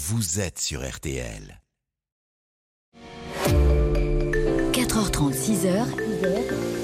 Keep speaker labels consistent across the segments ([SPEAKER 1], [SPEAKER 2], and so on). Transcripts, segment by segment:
[SPEAKER 1] vous êtes sur RTL.
[SPEAKER 2] 4h30, 6h.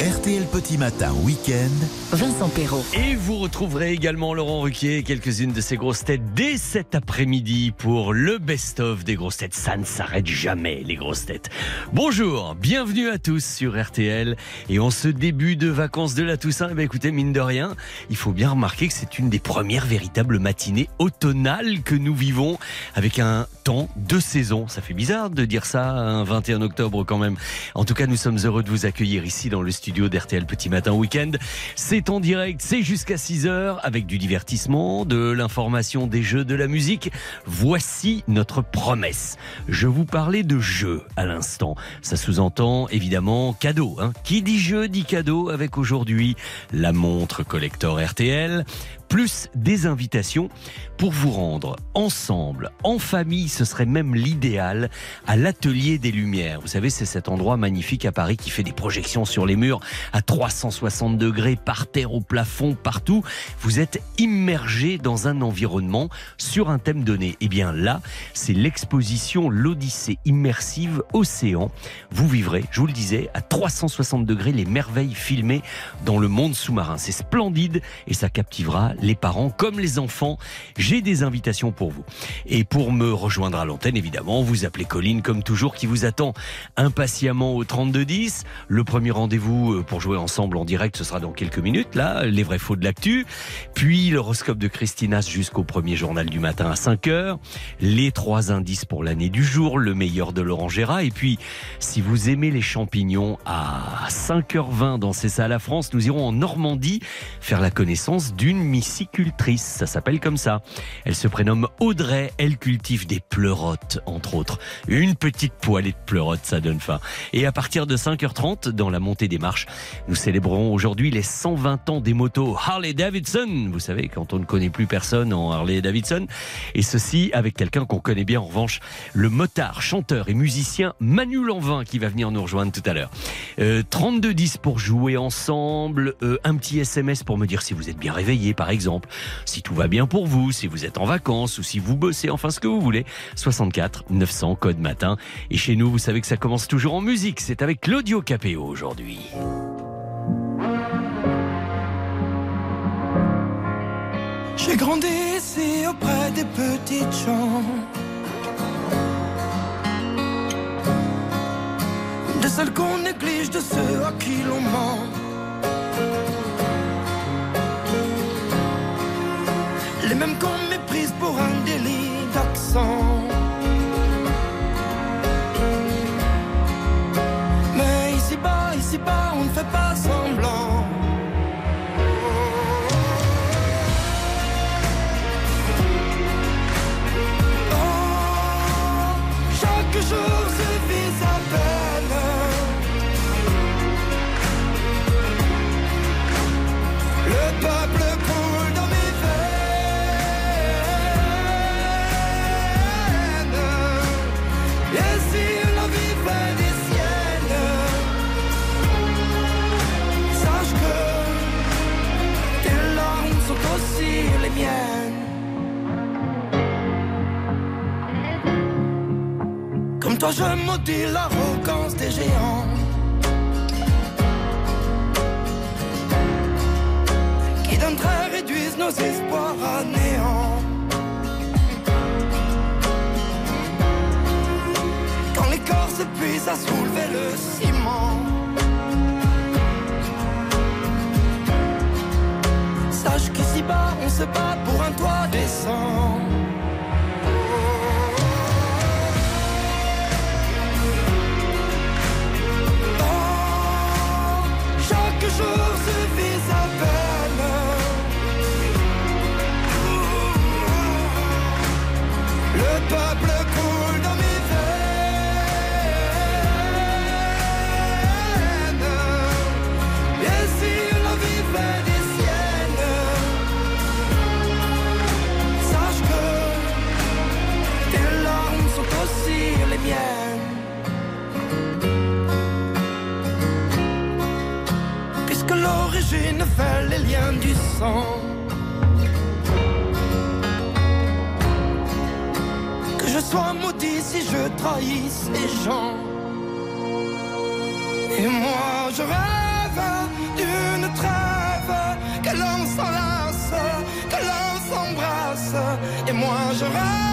[SPEAKER 1] RTL Petit Matin Week-end.
[SPEAKER 2] Vincent Perrault.
[SPEAKER 3] Et vous retrouverez également Laurent Ruquier et quelques-unes de ses grosses têtes dès cet après-midi pour le best-of des grosses têtes. Ça ne s'arrête jamais, les grosses têtes. Bonjour, bienvenue à tous sur RTL. Et en ce début de vacances de la Toussaint, eh bien, écoutez, mine de rien, il faut bien remarquer que c'est une des premières véritables matinées automnales que nous vivons avec un temps de saison. Ça fait bizarre de dire ça un 21 octobre quand même. En tout cas, nous sommes heureux de vous accueillir ici dans le studio d'RTL Petit Matin Week-end. C'est en direct, c'est jusqu'à 6h avec du divertissement, de l'information, des jeux, de la musique. Voici notre promesse. Je vous parlais de jeux à l'instant. Ça sous-entend évidemment cadeau. Hein. Qui dit jeu dit cadeau avec aujourd'hui la montre collector RTL plus des invitations pour vous rendre ensemble, en famille, ce serait même l'idéal, à l'Atelier des Lumières. Vous savez, c'est cet endroit magnifique à Paris qui fait des projections sur les murs à 360 degrés, par terre, au plafond, partout. Vous êtes immergé dans un environnement sur un thème donné. Et eh bien là, c'est l'exposition L'Odyssée immersive Océan. Vous vivrez, je vous le disais, à 360 degrés les merveilles filmées dans le monde sous-marin. C'est splendide et ça captivera les parents comme les enfants. J'ai des invitations pour vous. Et pour me rejoindre à l'antenne, évidemment, vous appelez Colline comme toujours qui vous attend impatiemment au 3210. Le premier rendez-vous euh, pour jouer ensemble en direct, ce sera dans quelques minutes, là, les vrais faux de l'actu. Puis l'horoscope de Christinas jusqu'au premier journal du matin à 5 heures. Les trois indices pour l'année du jour, le meilleur de Laurent Gérard. Et puis, si vous aimez les champignons, à 5h20 dans ça à la France, nous irons en Normandie faire la connaissance d'une mycicultrice. Ça s'appelle comme ça. Elle se prénomme Audrey. Elle cultive des pleurotes, entre autres. Une petite poêlée de pleurotes, ça donne faim. Et à partir de 5h30, dans la montée des marches, nous célébrons aujourd'hui les 120 ans des motos Harley Davidson. Vous savez, quand on ne connaît plus personne en Harley Davidson. Et ceci avec quelqu'un qu'on connaît bien en revanche, le motard, chanteur et musicien Manu Lanvin qui va venir nous rejoindre tout à l'heure. Euh, 32-10 pour jouer ensemble. Euh, un petit SMS pour me dire si vous êtes bien réveillé, par exemple. Si tout va bien pour vous, si vous êtes en vacances ou si vous bossez, enfin ce que vous voulez. 64 900 code matin. Et chez nous, vous savez que ça commence toujours en musique. C'est avec Claudio Capéo aujourd'hui.
[SPEAKER 4] J'ai grandi ici auprès des petites gens. De celles qu'on néglige, de ceux à qui l'on ment. Les mêmes qu'on méprise pour un délit d'accent. Mais ici bas, ici bas, on ne fait pas semblant. Je maudis l'arrogance des géants. Qui d'un trait réduisent nos espoirs à néant. Quand les corps s'épuisent à soulever le ciment. Sache qu'ici bas, on se bat pour un toit décent. Du sang. sois maudit si je trahis ces gens. Et moi je rêve d'une trêve, que l'on s'enlace, que l'on s'embrasse. Et moi je rêve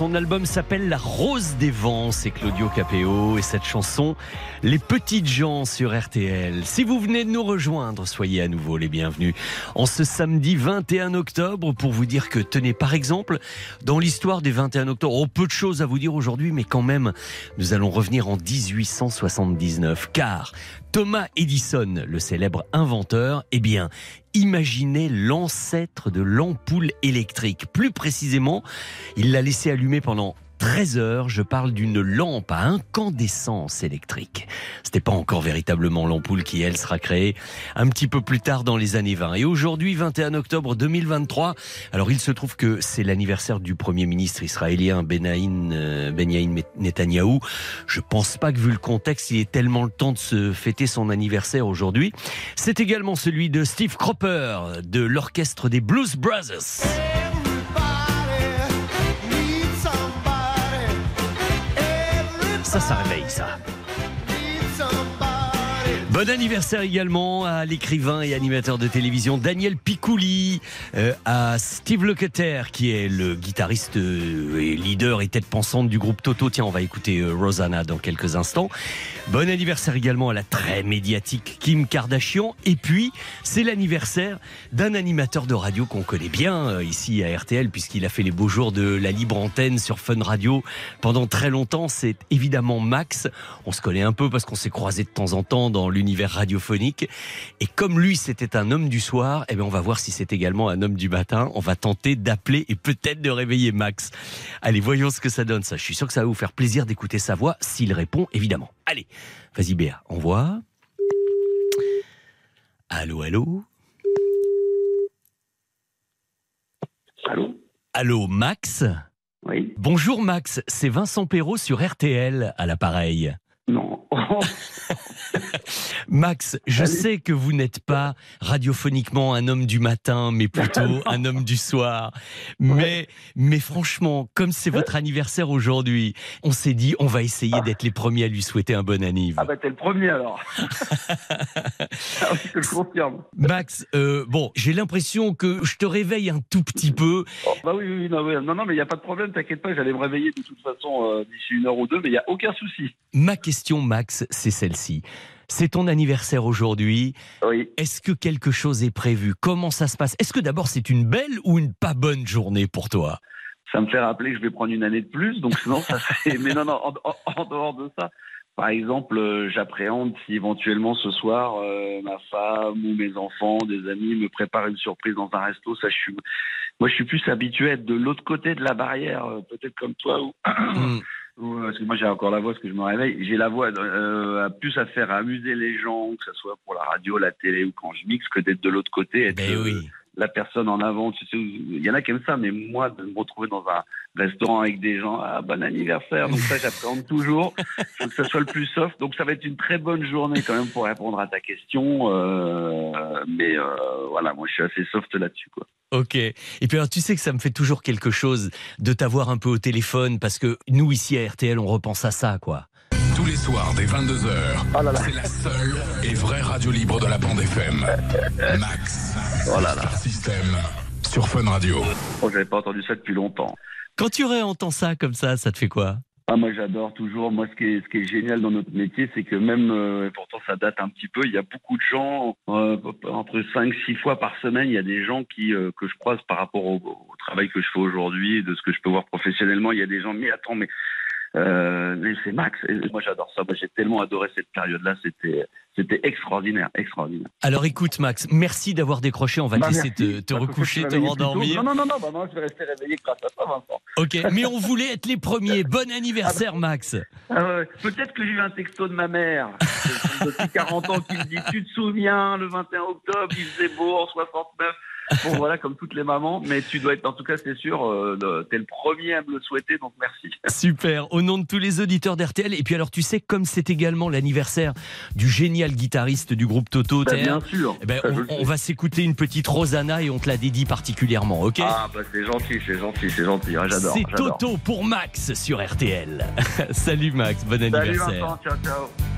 [SPEAKER 3] Son, album s'appelle La Rose des Vents, c'est Claudio Capéo et cette chanson Les Petites gens sur RTL. Si vous venez de nous rejoindre, soyez à nouveau les bienvenus. En ce samedi 21 octobre, pour vous dire que, tenez, par exemple, dans l'histoire des 21 octobre, oh, peu de choses à vous dire aujourd'hui, mais quand même, nous allons revenir en 1879, car Thomas Edison, le célèbre inventeur, eh bien, imaginait l'ancêtre de l'ampoule électrique. Plus précisément, il l'a laissé allumer pendant 13 heures. Je parle d'une lampe à incandescence électrique. C'était pas encore véritablement l'ampoule qui, elle, sera créée un petit peu plus tard dans les années 20. Et aujourd'hui, 21 octobre 2023, alors il se trouve que c'est l'anniversaire du premier ministre israélien Benaïn, euh, Benyamin Netanyahou. Je pense pas que vu le contexte, il ait tellement le temps de se fêter son anniversaire aujourd'hui. C'est également celui de Steve Cropper de l'orchestre des Blues Brothers. Ça, ça réveille ça. Bon anniversaire également à l'écrivain et animateur de télévision Daniel Picouli, euh, à Steve Lukather qui est le guitariste euh, et leader et tête pensante du groupe Toto. Tiens, on va écouter euh, Rosanna dans quelques instants. Bon anniversaire également à la très médiatique Kim Kardashian. Et puis, c'est l'anniversaire d'un animateur de radio qu'on connaît bien euh, ici à RTL puisqu'il a fait les beaux jours de la libre antenne sur Fun Radio pendant très longtemps. C'est évidemment Max. On se connaît un peu parce qu'on s'est croisés de temps en temps dans l'univers radiophonique. Et comme lui, c'était un homme du soir, eh bien, on va voir si c'est également un homme du matin. On va tenter d'appeler et peut-être de réveiller Max. Allez, voyons ce que ça donne, ça. Je suis sûr que ça va vous faire plaisir d'écouter sa voix, s'il répond, évidemment. Allez, vas-y, Béa, on voit. Allô, allô?
[SPEAKER 5] Allô?
[SPEAKER 3] Allô, Max?
[SPEAKER 5] Oui
[SPEAKER 3] Bonjour, Max. C'est Vincent Perrault sur RTL à l'appareil.
[SPEAKER 5] Non.
[SPEAKER 3] Max, je
[SPEAKER 5] Salut.
[SPEAKER 3] sais que vous n'êtes pas radiophoniquement un homme du matin, mais plutôt un homme du soir. Mais, mais franchement, comme c'est votre anniversaire aujourd'hui, on s'est dit, on va essayer d'être les premiers à lui souhaiter un bon anniv.
[SPEAKER 5] ah bah t'es le premier alors. ah oui, je le confirme.
[SPEAKER 3] Max, euh, bon, j'ai l'impression que je te réveille un tout petit peu.
[SPEAKER 5] Oh, bah oui, oui, non, oui. non, non, mais il n'y a pas de problème, t'inquiète pas, j'allais me réveiller de toute façon euh, d'ici une heure ou deux, mais il n'y a aucun souci.
[SPEAKER 3] Ma question, Max, c'est celle-ci. C'est ton anniversaire aujourd'hui.
[SPEAKER 5] Oui.
[SPEAKER 3] Est-ce que quelque chose est prévu? Comment ça se passe? Est-ce que d'abord c'est une belle ou une pas bonne journée pour toi?
[SPEAKER 5] Ça me fait rappeler que je vais prendre une année de plus, donc sinon ça fait. Mais non, non, en, en- dehors de ça. Par exemple, euh, j'appréhende si éventuellement ce soir euh, ma femme ou mes enfants, des amis me préparent une surprise dans un resto. Ça, je suis, moi, je suis plus habitué à être de l'autre côté de la barrière, euh, peut-être comme toi ou,
[SPEAKER 3] Hmm.
[SPEAKER 5] Ou, euh, parce que moi j'ai encore la voix, parce que je me réveille. J'ai la voix euh, à plus à faire amuser les gens, que ce soit pour la radio, la télé ou quand je mixe, que d'être de l'autre côté, être
[SPEAKER 3] Ben
[SPEAKER 5] euh,
[SPEAKER 3] oui.
[SPEAKER 5] La personne en avant. Tu sais, il y en a qui aiment ça, mais moi, de me retrouver dans un restaurant avec des gens, ah, bon anniversaire, donc ça, j'appréhende toujours. faut que ça soit le plus soft. Donc, ça va être une très bonne journée quand même pour répondre à ta question. euh, mais euh, voilà, moi, je suis assez soft là-dessus, quoi.
[SPEAKER 3] Ok. Et puis alors, tu sais que ça me fait toujours quelque chose de t'avoir un peu au téléphone parce que nous ici à RTL, on repense à ça, quoi.
[SPEAKER 6] Tous les soirs dès 22h,
[SPEAKER 5] Oh là là.
[SPEAKER 6] c'est la seule et vraie radio libre de la bande FM. Max.
[SPEAKER 5] Oh là là.
[SPEAKER 6] Star System sur Fun Radio.
[SPEAKER 5] Oh, j'avais pas entendu ça depuis longtemps.
[SPEAKER 3] Quand tu réentends ça comme ça, ça te fait quoi?
[SPEAKER 5] Ah, moi, j'adore toujours. Moi, ce qui est, ce qui est génial dans notre métier, c'est que même, euh, et pourtant ça date un petit peu, il y a beaucoup de gens, euh, entre 5 6 fois par semaine, il y a des gens qui euh, que je croise par rapport au, au travail que je fais aujourd'hui, de ce que je peux voir professionnellement. Il y a des gens, mais attends, mais, euh, mais c'est Max. Et moi, j'adore ça. Moi, j'ai tellement adoré cette période-là. C'était, c'était extraordinaire, extraordinaire.
[SPEAKER 3] Alors écoute, Max, merci d'avoir décroché. On va te
[SPEAKER 5] Bah,
[SPEAKER 3] laisser
[SPEAKER 5] merci.
[SPEAKER 3] te, te
[SPEAKER 5] que
[SPEAKER 3] recoucher, te rendormir.
[SPEAKER 5] Non, non, non, non, bah, non, je vais rester réveillé grâce à ça, Vincent.
[SPEAKER 3] Ok. Mais on voulait être les premiers. Bon anniversaire, Max.
[SPEAKER 5] Ah Peut-être que j'ai eu un texto de ma mère depuis 40 ans qui me dit Tu te souviens, le 21 octobre, il faisait beau en 69.
[SPEAKER 7] Bon, voilà, comme toutes les mamans. Mais tu dois être, en tout cas, c'est sûr, euh, t'es le premier à me le souhaiter, donc merci.
[SPEAKER 3] Super, au nom de tous les auditeurs d'RTL. Et puis alors, tu sais, comme c'est également l'anniversaire du génial guitariste du groupe Toto,
[SPEAKER 7] Bah, bien sûr.
[SPEAKER 3] eh ben, on, va s'écouter une petite Rosanna et on te la dédie particulièrement, ok?
[SPEAKER 7] Ah, bah, c'est gentil, c'est gentil, c'est gentil. Ah, j'adore.
[SPEAKER 3] C'est. Toto pour Max sur RTL. Salut Max, bon
[SPEAKER 7] Salut
[SPEAKER 3] anniversaire.
[SPEAKER 7] Vincent, ciao, ciao.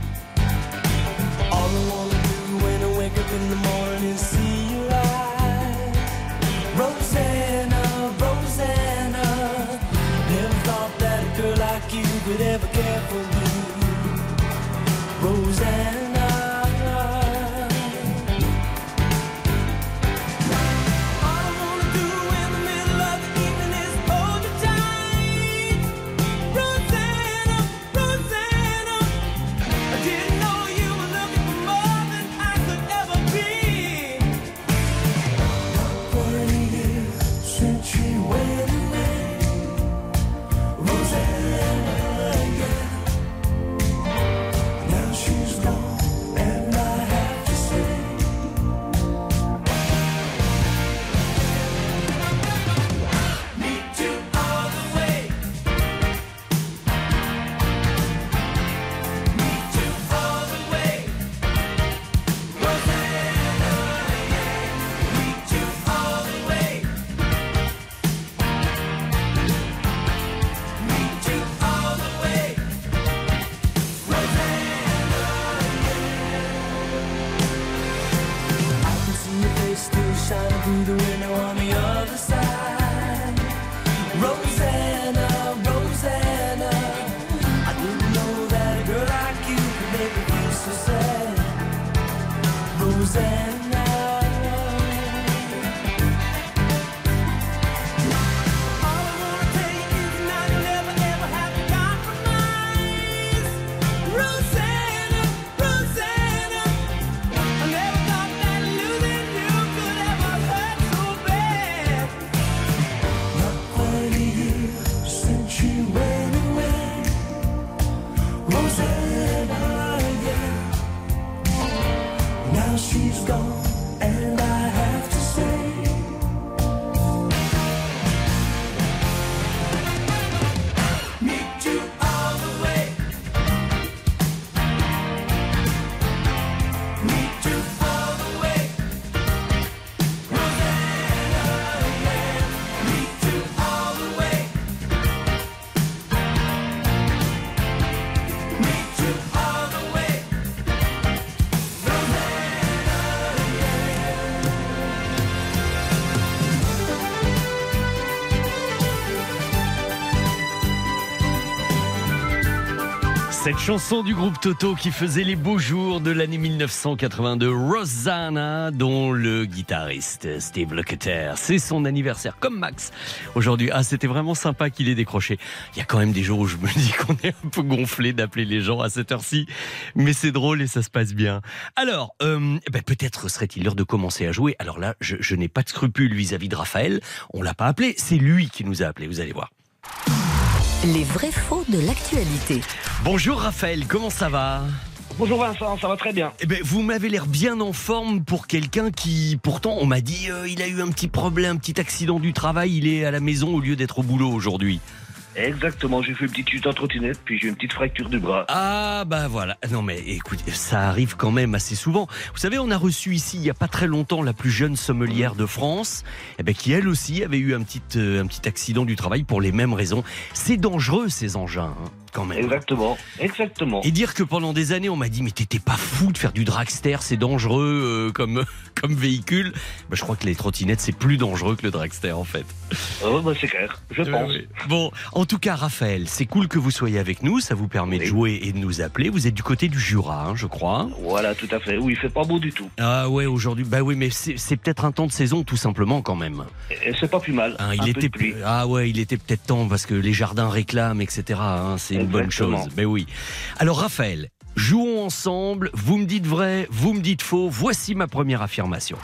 [SPEAKER 3] Cette chanson du groupe Toto qui faisait les beaux jours de l'année 1982, Rosanna, dont le guitariste Steve Lukather, c'est son anniversaire, comme Max. Aujourd'hui, ah, c'était vraiment sympa qu'il ait décroché. Il y a quand même des jours où je me dis qu'on est un peu gonflé d'appeler les gens à cette heure-ci, mais c'est drôle et ça se passe bien. Alors, euh, eh ben, peut-être serait-il l'heure de commencer à jouer. Alors là, je, je n'ai pas de scrupules vis-à-vis de Raphaël. On l'a pas appelé, c'est lui qui nous a appelé. Vous allez voir.
[SPEAKER 2] Les vrais faux de l'actualité.
[SPEAKER 3] Bonjour Raphaël, comment ça va?
[SPEAKER 8] Bonjour Vincent, ça va très bien.
[SPEAKER 3] Eh ben, vous m'avez l'air bien en forme pour quelqu'un qui, pourtant, on m'a dit, euh, il a eu un petit problème, un petit accident du travail, il est à la maison au lieu d'être au boulot aujourd'hui.
[SPEAKER 8] Exactement, j'ai fait une petite chute en trottinette, puis j'ai une petite fracture du bras.
[SPEAKER 3] Ah bah voilà. Non mais écoute, ça arrive quand même assez souvent. Vous savez, on a reçu ici il y a pas très longtemps la plus jeune sommelière de France, eh ben, qui elle aussi avait eu un petit, euh, un petit accident du travail pour les mêmes raisons. C'est dangereux ces engins, hein, quand même.
[SPEAKER 8] Exactement, exactement.
[SPEAKER 3] Et dire que pendant des années on m'a dit mais t'étais pas fou de faire du dragster, c'est dangereux euh, comme comme véhicule. Bah, je crois que les trottinettes c'est plus dangereux que le dragster en fait.
[SPEAKER 8] Oh, bah, c'est clair, je pense.
[SPEAKER 3] Bon, en tout cas Raphaël, c'est cool que vous soyez avec nous, ça vous permet de jouer et de nous appeler. Vous êtes du côté du Jura, hein, je crois.
[SPEAKER 8] Voilà, tout à fait. Oui, il fait pas beau du tout.
[SPEAKER 3] Ah ouais, aujourd'hui, bah oui, mais c'est c'est peut-être un temps de saison tout simplement quand même.
[SPEAKER 8] Et c'est pas plus mal.
[SPEAKER 3] Hein,
[SPEAKER 8] Un
[SPEAKER 3] il
[SPEAKER 8] peu
[SPEAKER 3] était
[SPEAKER 8] de pluie.
[SPEAKER 3] ah ouais, il était peut-être temps parce que les jardins réclament, etc. hein, c'est une bonne chose. Mais oui. Alors Raphaël, jouons ensemble. Vous me dites vrai, vous me dites faux. Voici ma première affirmation.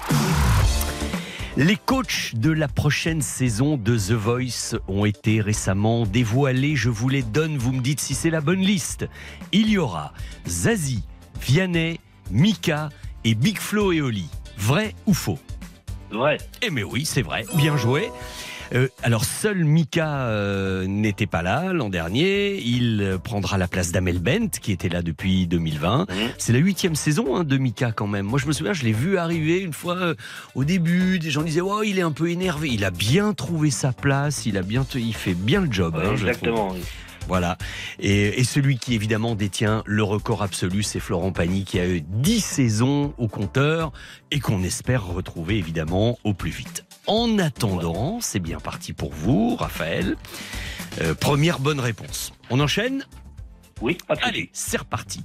[SPEAKER 3] Les coachs de la prochaine saison de The Voice ont été récemment dévoilés. Je vous les donne, vous me dites si c'est la bonne liste. Il y aura Zazie, Vianney, Mika et Big Flo et Oli. Vrai ou faux?
[SPEAKER 8] Vrai.
[SPEAKER 3] Eh mais oui, c'est vrai, bien joué. Euh, alors seul Mika euh, n'était pas là l'an dernier. Il euh, prendra la place d'Amel Bent qui était là depuis 2020.
[SPEAKER 8] Mhm.
[SPEAKER 3] C'est la huitième saison hein, de Mika quand même. Moi je me souviens, je l'ai vu arriver une fois euh, au début. Des gens disaient oh il est un peu énervé. Il a bien trouvé sa place. Il a bien, il fait bien le job. hein.
[SPEAKER 8] Exactement.
[SPEAKER 3] Voilà. Et, et celui qui évidemment détient le record absolu, c'est Florent Pagny qui a eu 10 saisons au compteur et qu'on espère retrouver évidemment au plus vite. En attendant, c'est bien parti pour vous, Raphaël. Euh, première bonne réponse. On enchaîne
[SPEAKER 8] Oui, pas de souci.
[SPEAKER 3] Allez, c'est reparti.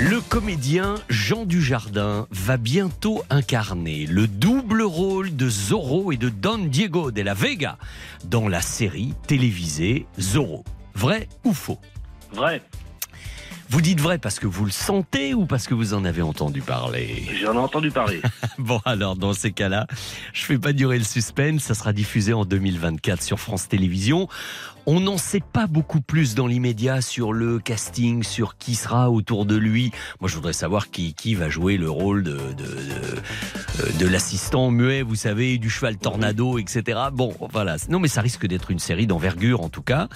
[SPEAKER 3] Le comédien Jean Dujardin va bientôt incarner le double rôle de Zorro et de Don Diego de la Vega dans la série télévisée Zorro. Vrai ou faux?
[SPEAKER 8] Vrai.
[SPEAKER 3] Vous dites vrai parce que vous le sentez ou parce que vous en avez entendu parler
[SPEAKER 8] J'en ai entendu parler.
[SPEAKER 3] Bon alors dans ces cas-là, je fais pas durer le suspense, ça sera diffusé en 2024 sur France Télévisions. On n'en sait pas beaucoup plus dans l'immédiat sur le casting, sur qui sera autour de lui. Moi je voudrais savoir qui, qui va jouer le rôle de, de, de, de l'assistant muet, vous savez, du cheval tornado, etc. Bon voilà, non mais ça risque d'être une série d'envergure en tout cas.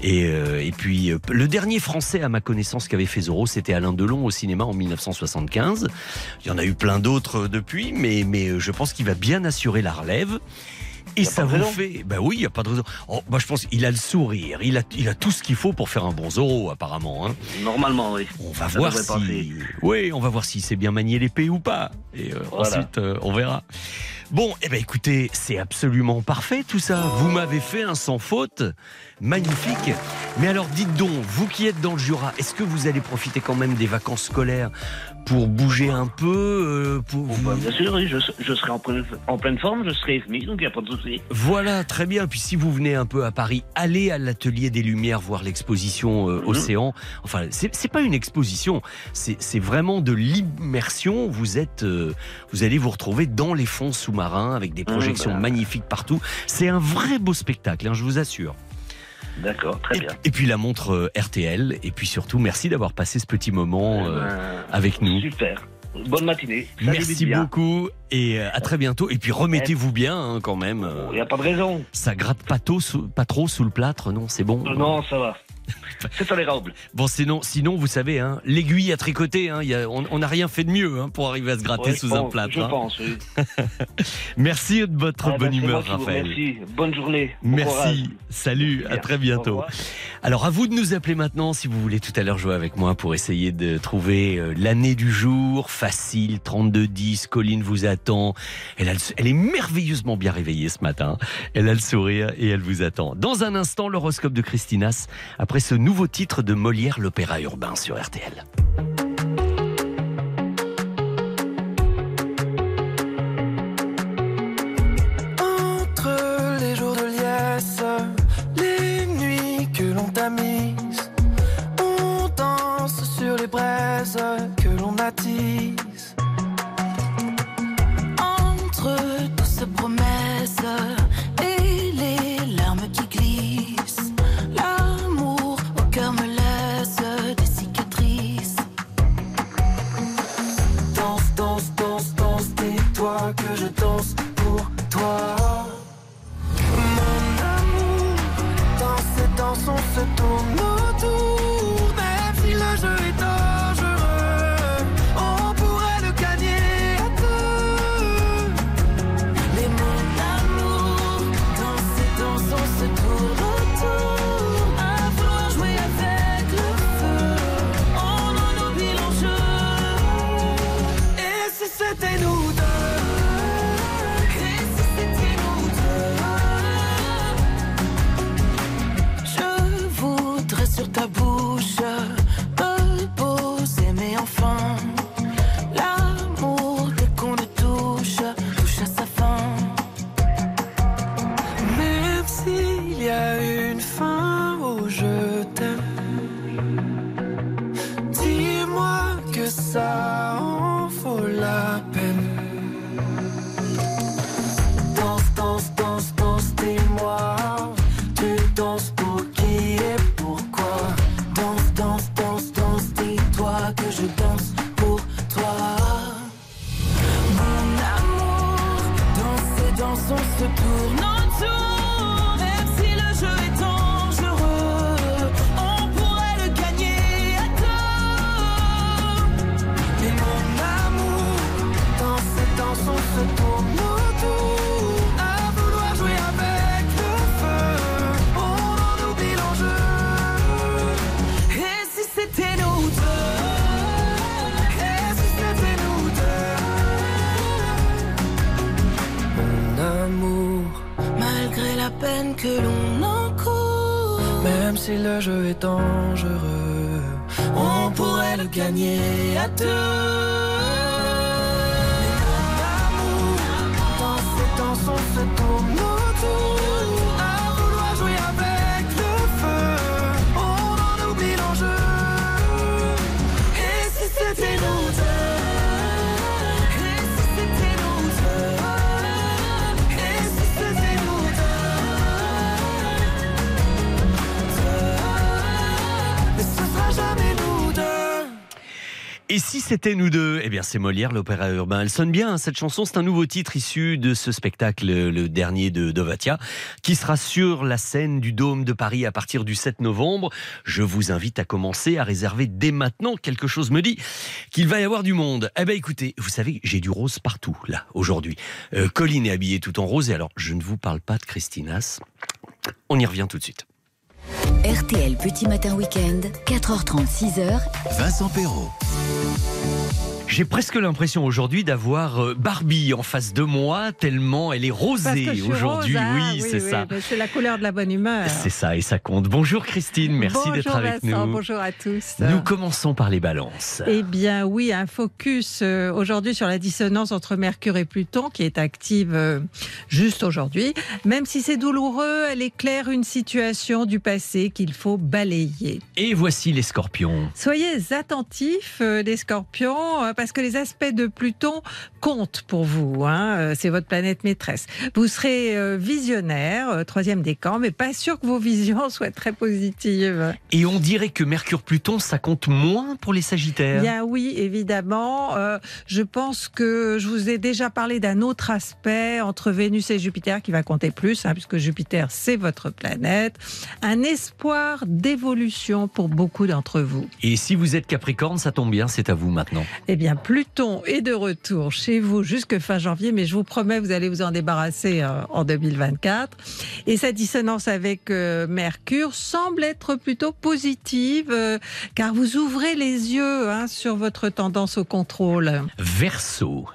[SPEAKER 3] Et, euh, et puis euh, le dernier français à ma connaissance qui avait fait Zorro, c'était Alain Delon au cinéma en 1975. Il y en a eu plein d'autres depuis, mais, mais euh, je pense qu'il va bien assurer la relève. Et ça vous
[SPEAKER 8] raison.
[SPEAKER 3] fait. Ben oui, il n'y a pas de raison. Oh, moi, je pense qu'il a le sourire. Il a, il a tout ce qu'il faut pour faire un bon Zorro, apparemment. hein.
[SPEAKER 8] Normalement, oui.
[SPEAKER 3] On va
[SPEAKER 8] Ça
[SPEAKER 3] voir
[SPEAKER 8] devrait
[SPEAKER 3] si.
[SPEAKER 8] passer.
[SPEAKER 3] Oui, on va voir s'il sait bien manier l'épée ou pas. Et euh,
[SPEAKER 8] Voilà.
[SPEAKER 3] ensuite, euh, on verra. Bon, eh ben écoutez, c'est absolument parfait tout ça. Vous m'avez fait un sans faute. Magnifique. Mais alors dites donc, vous qui êtes dans le Jura, est-ce que vous allez profiter quand même des vacances scolaires pour bouger un peu euh, pour vous-
[SPEAKER 8] bah, bien sûr, oui, je, je serai en pleine, en pleine forme, je serai FMI, donc il n'y a pas de souci.
[SPEAKER 3] Voilà, très bien. Puis si vous venez un peu à Paris, allez à l'atelier des Lumières voir l'exposition euh,
[SPEAKER 8] Mhm.
[SPEAKER 3] Océan. Enfin, c'est pas une exposition, c'est vraiment de l'immersion. Vous êtes, euh, vous allez vous retrouver dans les fonds sous-marins avec des projections
[SPEAKER 8] bah.
[SPEAKER 3] magnifiques partout. C'est un vrai beau spectacle, hein, je vous assure.
[SPEAKER 8] D'accord, très
[SPEAKER 3] Et,
[SPEAKER 8] bien.
[SPEAKER 3] et puis la montre euh, RTL. Et puis surtout, merci d'avoir passé ce petit moment euh,
[SPEAKER 8] Euh,
[SPEAKER 3] avec nous.
[SPEAKER 8] Super. Bonne matinée. Ça
[SPEAKER 3] Merci beaucoup et euh, à très bientôt. Et puis remettez-vous bien hein, quand même.
[SPEAKER 8] Il n'y a pas de raison.
[SPEAKER 3] Ça gratte pas, tôt sous- pas trop sous le plâtre, non C'est bon
[SPEAKER 8] Non, ça va. C'est tolérable.
[SPEAKER 3] Bon, sinon, sinon vous savez, hein, l'aiguille à tricoter, hein, il y a- on n'a rien fait de mieux hein, pour arriver à se gratter
[SPEAKER 8] Ouais,
[SPEAKER 3] sous un plâtre.
[SPEAKER 8] Je
[SPEAKER 3] hein.
[SPEAKER 8] pense, oui.
[SPEAKER 3] Merci de votre
[SPEAKER 8] Ah, bah,
[SPEAKER 3] bonne humeur, Raphaël.
[SPEAKER 8] remercie. Bonne journée.
[SPEAKER 3] Merci, salut, à très bientôt. Alors à vous de nous appeler maintenant si vous voulez tout à l'heure jouer avec moi pour essayer de trouver euh, l'année du jour, facile, 32-10, Colline vous attend. Elle, a le- elle est merveilleusement bien réveillée ce matin, elle a le sourire et elle vous attend. Dans un instant, l'horoscope de Christinas, après ce nouveau titre de Molière, l'opéra urbain sur RTL.
[SPEAKER 4] C'était nous deux
[SPEAKER 3] Eh bien, c'est Molière, l'opéra urbain. Elle sonne bien, hein, cette chanson. C'est un nouveau titre issu de ce spectacle, le dernier de Dovatia, qui sera sur la scène du Dôme de Paris à partir du 7 novembre. Je vous invite à commencer à réserver dès maintenant. Quelque chose me dit qu'il va y avoir du monde. Eh bien, écoutez, vous savez, j'ai du rose partout, là, aujourd'hui. Euh, Colline est habillée tout en rose. Et alors, je ne vous parle pas de Christinas. On y revient tout de suite.
[SPEAKER 2] RTL Petit Matin Week-end, 4h30, 6h,
[SPEAKER 1] Vincent Perrault.
[SPEAKER 3] J'ai presque l'impression aujourd'hui d'avoir euh, Barbie en face de moi, tellement elle est rosée aujourd'hui.
[SPEAKER 9] ah,
[SPEAKER 3] oui, c'est ça.
[SPEAKER 9] C'est la couleur de la bonne humeur.
[SPEAKER 3] C'est ça et ça compte. Bonjour Christine, merci d'être avec
[SPEAKER 9] Vincent,
[SPEAKER 3] nous.
[SPEAKER 9] Bonjour à tous.
[SPEAKER 3] Nous commençons par les balances.
[SPEAKER 9] Eh bien oui, un focus euh, aujourd'hui sur la dissonance entre Mercure et Pluton qui est active euh, juste aujourd'hui. Même si c'est douloureux, elle éclaire une situation du passé qu'il faut balayer.
[SPEAKER 3] Et voici les scorpions.
[SPEAKER 9] Soyez attentifs, les scorpions, parce que les aspects de Pluton comptent pour vous. hein, euh, C'est votre planète maîtresse. Vous serez euh, visionnaire, euh, troisième décan, mais pas sûr que vos visions soient très positives.
[SPEAKER 3] Et on dirait que Mercure-Pluton, ça compte moins pour les sagittaires.
[SPEAKER 9] Bien oui, évidemment. Euh, je pense que je vous ai déjà parlé d'un autre aspect entre Vénus et Jupiter qui va compter plus, hein, puisque Jupiter, c'est votre planète. Un espoir d'évolution pour beaucoup d'entre vous.
[SPEAKER 3] Et si vous êtes Capricorne, ça tombe bien, c'est à vous maintenant.
[SPEAKER 9] Eh bien, Pluton est de retour chez vous jusque fin janvier, mais je vous promets, vous allez vous en débarrasser euh, en 2024. Et sa dissonance avec euh, Mercure semble être plutôt positive, euh, car vous ouvrez les yeux hein, sur votre tendance au contrôle.
[SPEAKER 3] Verseau.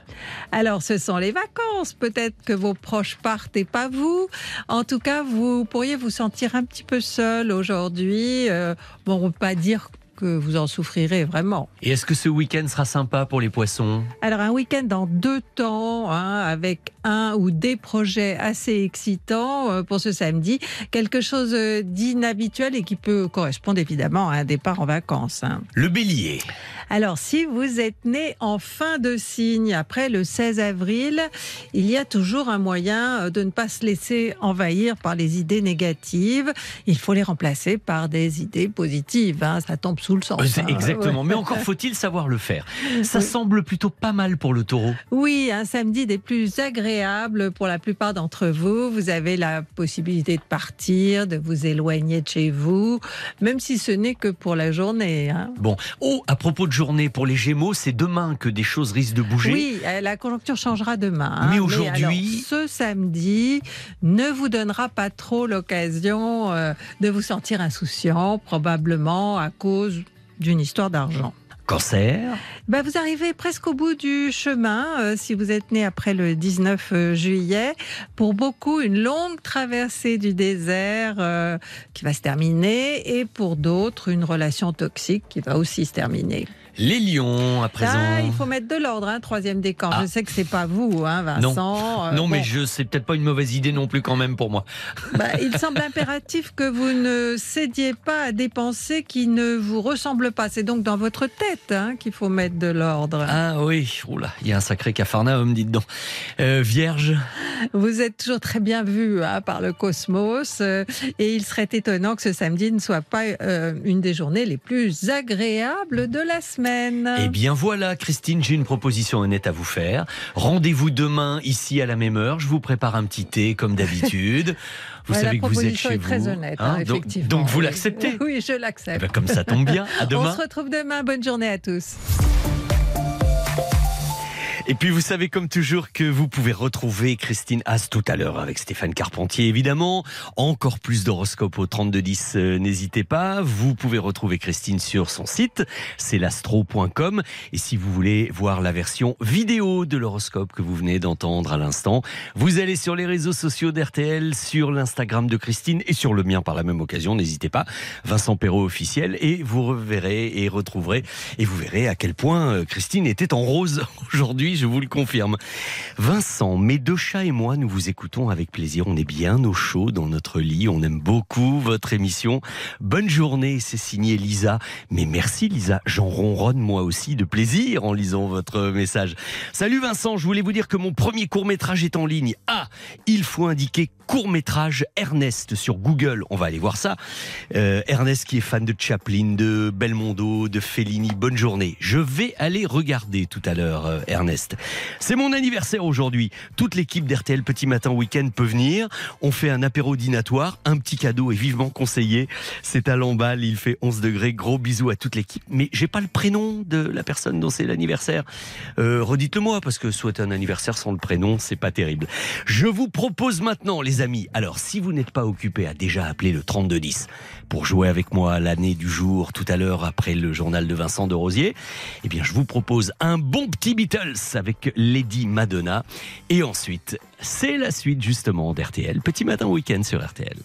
[SPEAKER 9] Alors, ce sont les vacances. Peut-être que vos proches partent et pas vous. En tout cas, vous pourriez vous sentir un petit peu seul aujourd'hui. Euh, bon, on ne peut pas dire que vous en souffrirez vraiment.
[SPEAKER 3] Et est-ce que ce week-end sera sympa pour les poissons?
[SPEAKER 9] Alors un week-end en deux temps, hein, avec un ou des projets assez excitants euh, pour ce samedi, quelque chose euh, d'inhabituel et qui peut correspondre évidemment à un départ en vacances. hein.
[SPEAKER 3] Le bélier.
[SPEAKER 9] Alors si vous êtes né en fin de signe, après le 16 avril, il y a toujours un moyen euh, de ne pas se laisser envahir par les idées négatives. Il faut les remplacer par des idées positives. hein. Ça tombe sous le sens. Hein.
[SPEAKER 3] Exactement,
[SPEAKER 9] Ouais.
[SPEAKER 3] mais encore faut-il savoir le faire. Ça
[SPEAKER 9] Oui.
[SPEAKER 3] semble plutôt pas mal pour le taureau.
[SPEAKER 9] Oui, un samedi des plus agréables pour la plupart d'entre vous. Vous avez la possibilité de partir, de vous éloigner de chez vous, même si ce n'est que pour la journée. hein.
[SPEAKER 3] Bon, oh, à propos de journée, pour les Gémeaux, c'est demain que des choses risquent de bouger.
[SPEAKER 9] Oui, euh, la conjoncture changera demain. hein.
[SPEAKER 3] Mais aujourd'hui-
[SPEAKER 9] ce samedi ne vous donnera pas trop l'occasion euh, de vous sentir insouciant, probablement à cause d'une histoire d'argent.
[SPEAKER 3] Cancer.
[SPEAKER 9] Ben, vous arrivez presque au bout du chemin euh, si vous êtes né après le 19 euh, juillet. Pour beaucoup, une longue traversée du désert euh, qui va se terminer et pour d'autres, une relation toxique qui va aussi se terminer.
[SPEAKER 3] Les lions, à présent.
[SPEAKER 9] Ah, il faut mettre de l'ordre, hein, troisième décan.
[SPEAKER 3] Ah.
[SPEAKER 9] Je sais que c'est pas vous, hein, Vincent. Euh,
[SPEAKER 3] non, mais je c'est peut-être pas une mauvaise idée non plus quand même pour moi.
[SPEAKER 9] bah, il semble impératif que vous ne cédiez pas à des pensées qui ne vous ressemblent pas. C'est donc dans votre tête hein, qu'il faut mettre de l'ordre.
[SPEAKER 3] Ah oui, oula, il y a un sacré cafarnaum, dites donc. Euh, vierge.
[SPEAKER 9] Vous êtes toujours très bien vu hein, par le cosmos euh, et il serait étonnant que ce samedi ne soit pas une des journées les plus agréables de la semaine.
[SPEAKER 3] Eh bien voilà, Christine, j'ai une proposition honnête à vous faire. Rendez-vous demain ici à la même heure. Je vous prépare un petit thé comme d'habitude. Vous
[SPEAKER 9] Ouais,
[SPEAKER 3] savez que vous êtes
[SPEAKER 9] proposition
[SPEAKER 3] chez
[SPEAKER 9] est
[SPEAKER 3] vous.
[SPEAKER 9] très honnête,
[SPEAKER 3] hein,
[SPEAKER 9] hein,
[SPEAKER 3] donc,
[SPEAKER 9] effectivement.
[SPEAKER 3] donc vous l'acceptez.
[SPEAKER 9] Oui, je
[SPEAKER 3] Eh
[SPEAKER 9] l'accepte.
[SPEAKER 3] ben, comme ça tombe bien. À
[SPEAKER 9] On
[SPEAKER 3] demain.
[SPEAKER 9] se retrouve demain. Bonne journée à tous.
[SPEAKER 3] Et puis vous savez comme toujours que vous pouvez retrouver Christine Haas tout à l'heure avec Stéphane Carpentier évidemment. Encore plus d'horoscopes au 3210, euh, n'hésitez pas. Vous pouvez retrouver Christine sur son site, c'est l'astro.com. Et si vous voulez voir la version vidéo de l'horoscope que vous venez d'entendre à l'instant, vous allez sur les réseaux sociaux d'RTL, sur l'Instagram de Christine et sur le mien par la même occasion, n'hésitez pas. Vincent Perrault officiel et vous reverrez et retrouverez et vous verrez à quel point euh, Christine était en rose aujourd'hui, je vous le confirme. Vincent, mes deux chats et moi, nous vous écoutons avec plaisir. On est bien au chaud dans notre lit. On aime beaucoup votre émission. Bonne journée, c'est signé Lisa. Mais merci Lisa, j'en ronronne moi aussi de plaisir en lisant votre message. Salut Vincent, je voulais vous dire que mon premier court métrage est en ligne. Ah, il faut indiquer court métrage Ernest sur Google. On va aller voir ça. Euh, Ernest qui est fan de Chaplin, de Belmondo, de Fellini. Bonne journée. Je vais aller regarder tout à l'heure euh, Ernest. C'est mon anniversaire aujourd'hui. Toute l'équipe d'RTL Petit Matin Week-end peut venir. On fait un apéro dînatoire. Un petit cadeau est vivement conseillé. C'est à Lamballe. Il fait 11 degrés. Gros bisous à toute l'équipe. Mais j'ai pas le prénom de la personne dont c'est l'anniversaire. Euh, Redites-le moi parce que souhaiter un anniversaire sans le prénom, c'est pas terrible. Je vous propose maintenant, les amis. Alors, si vous n'êtes pas occupé à déjà appeler le 3210 pour jouer avec moi l'année du jour tout à l'heure après le journal de Vincent de Rosier, eh bien, je vous propose un bon petit Beatles avec Lady Madonna. Et ensuite, c'est la suite justement d'RTL. Petit matin week-end sur RTL.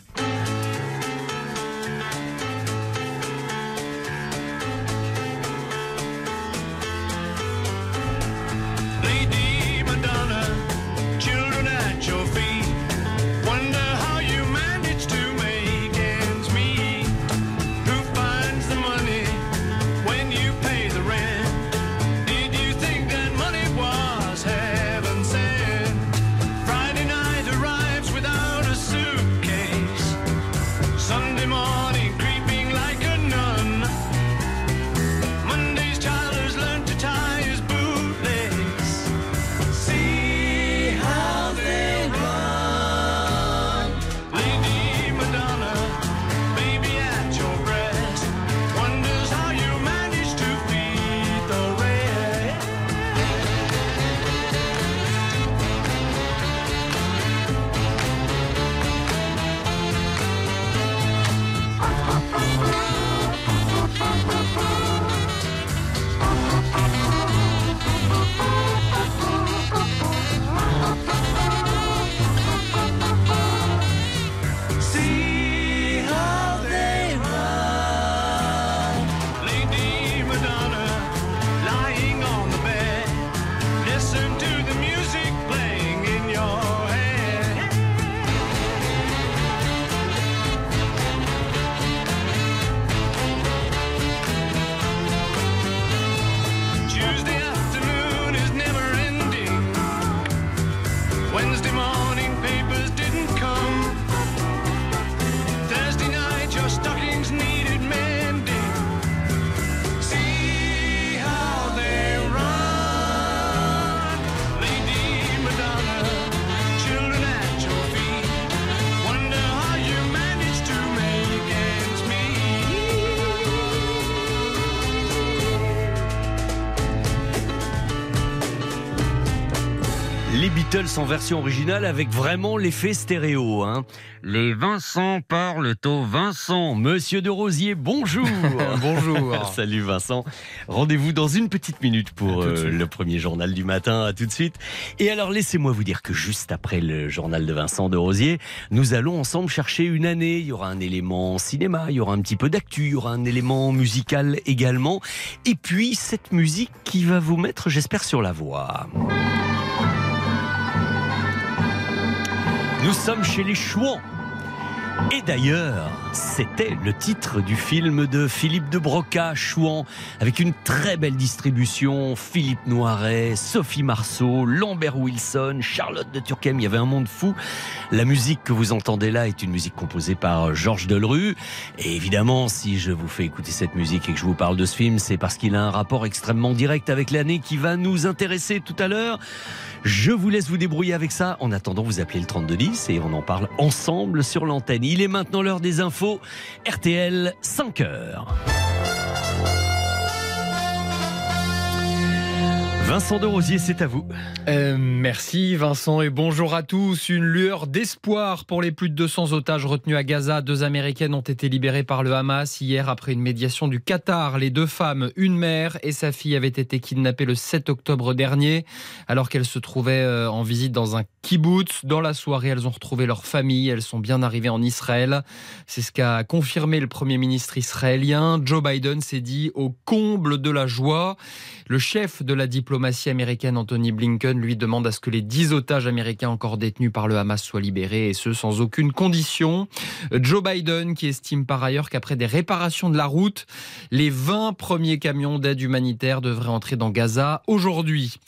[SPEAKER 3] Beatles en version originale avec vraiment l'effet stéréo. Hein. Les Vincent parlent au Vincent. Monsieur de Rosier, bonjour.
[SPEAKER 10] Bonjour.
[SPEAKER 3] Salut Vincent. Rendez-vous dans une petite minute pour euh, le premier journal du matin. À tout de suite. Et alors laissez-moi vous dire que juste après le journal de Vincent de Rosier, nous allons ensemble chercher une année. Il y aura un élément cinéma, il y aura un petit peu d'actu, il y aura un élément musical également. Et puis cette musique qui va vous mettre, j'espère, sur la voie. Nous sommes chez les Chouans. Et d'ailleurs, c'était le titre du film de Philippe de Broca, Chouan, avec une très belle distribution. Philippe Noiret, Sophie Marceau, Lambert Wilson, Charlotte de Turckheim. Il y avait un monde fou. La musique que vous entendez là est une musique composée par Georges Delru. Et évidemment, si je vous fais écouter cette musique et que je vous parle de ce film, c'est parce qu'il a un rapport extrêmement direct avec l'année qui va nous intéresser tout à l'heure. Je vous laisse vous débrouiller avec ça. En attendant, vous appelez le 3210 et on en parle ensemble sur l'antenne. Il est maintenant l'heure des infos. RTL, 5 heures. Vincent de Rosier, c'est à vous.
[SPEAKER 10] Euh, merci Vincent et bonjour à tous. Une lueur d'espoir pour les plus de 200 otages retenus à Gaza. Deux Américaines ont été libérées par le Hamas hier après une médiation du Qatar. Les deux femmes, une mère et sa fille, avaient été kidnappées le 7 octobre dernier alors qu'elles se trouvaient euh, en visite dans un kibbutz. Dans la soirée, elles ont retrouvé leur famille. Elles sont bien arrivées en Israël. C'est ce qu'a confirmé le Premier ministre israélien. Joe Biden s'est dit au comble de la joie. Le chef de la diplomatie américaine, Anthony Blinken, lui demande à ce que les 10 otages américains encore détenus par le Hamas soient libérés, et ce sans aucune condition. Joe Biden, qui estime par ailleurs qu'après des réparations de la route, les 20 premiers camions d'aide humanitaire devraient entrer dans Gaza aujourd'hui.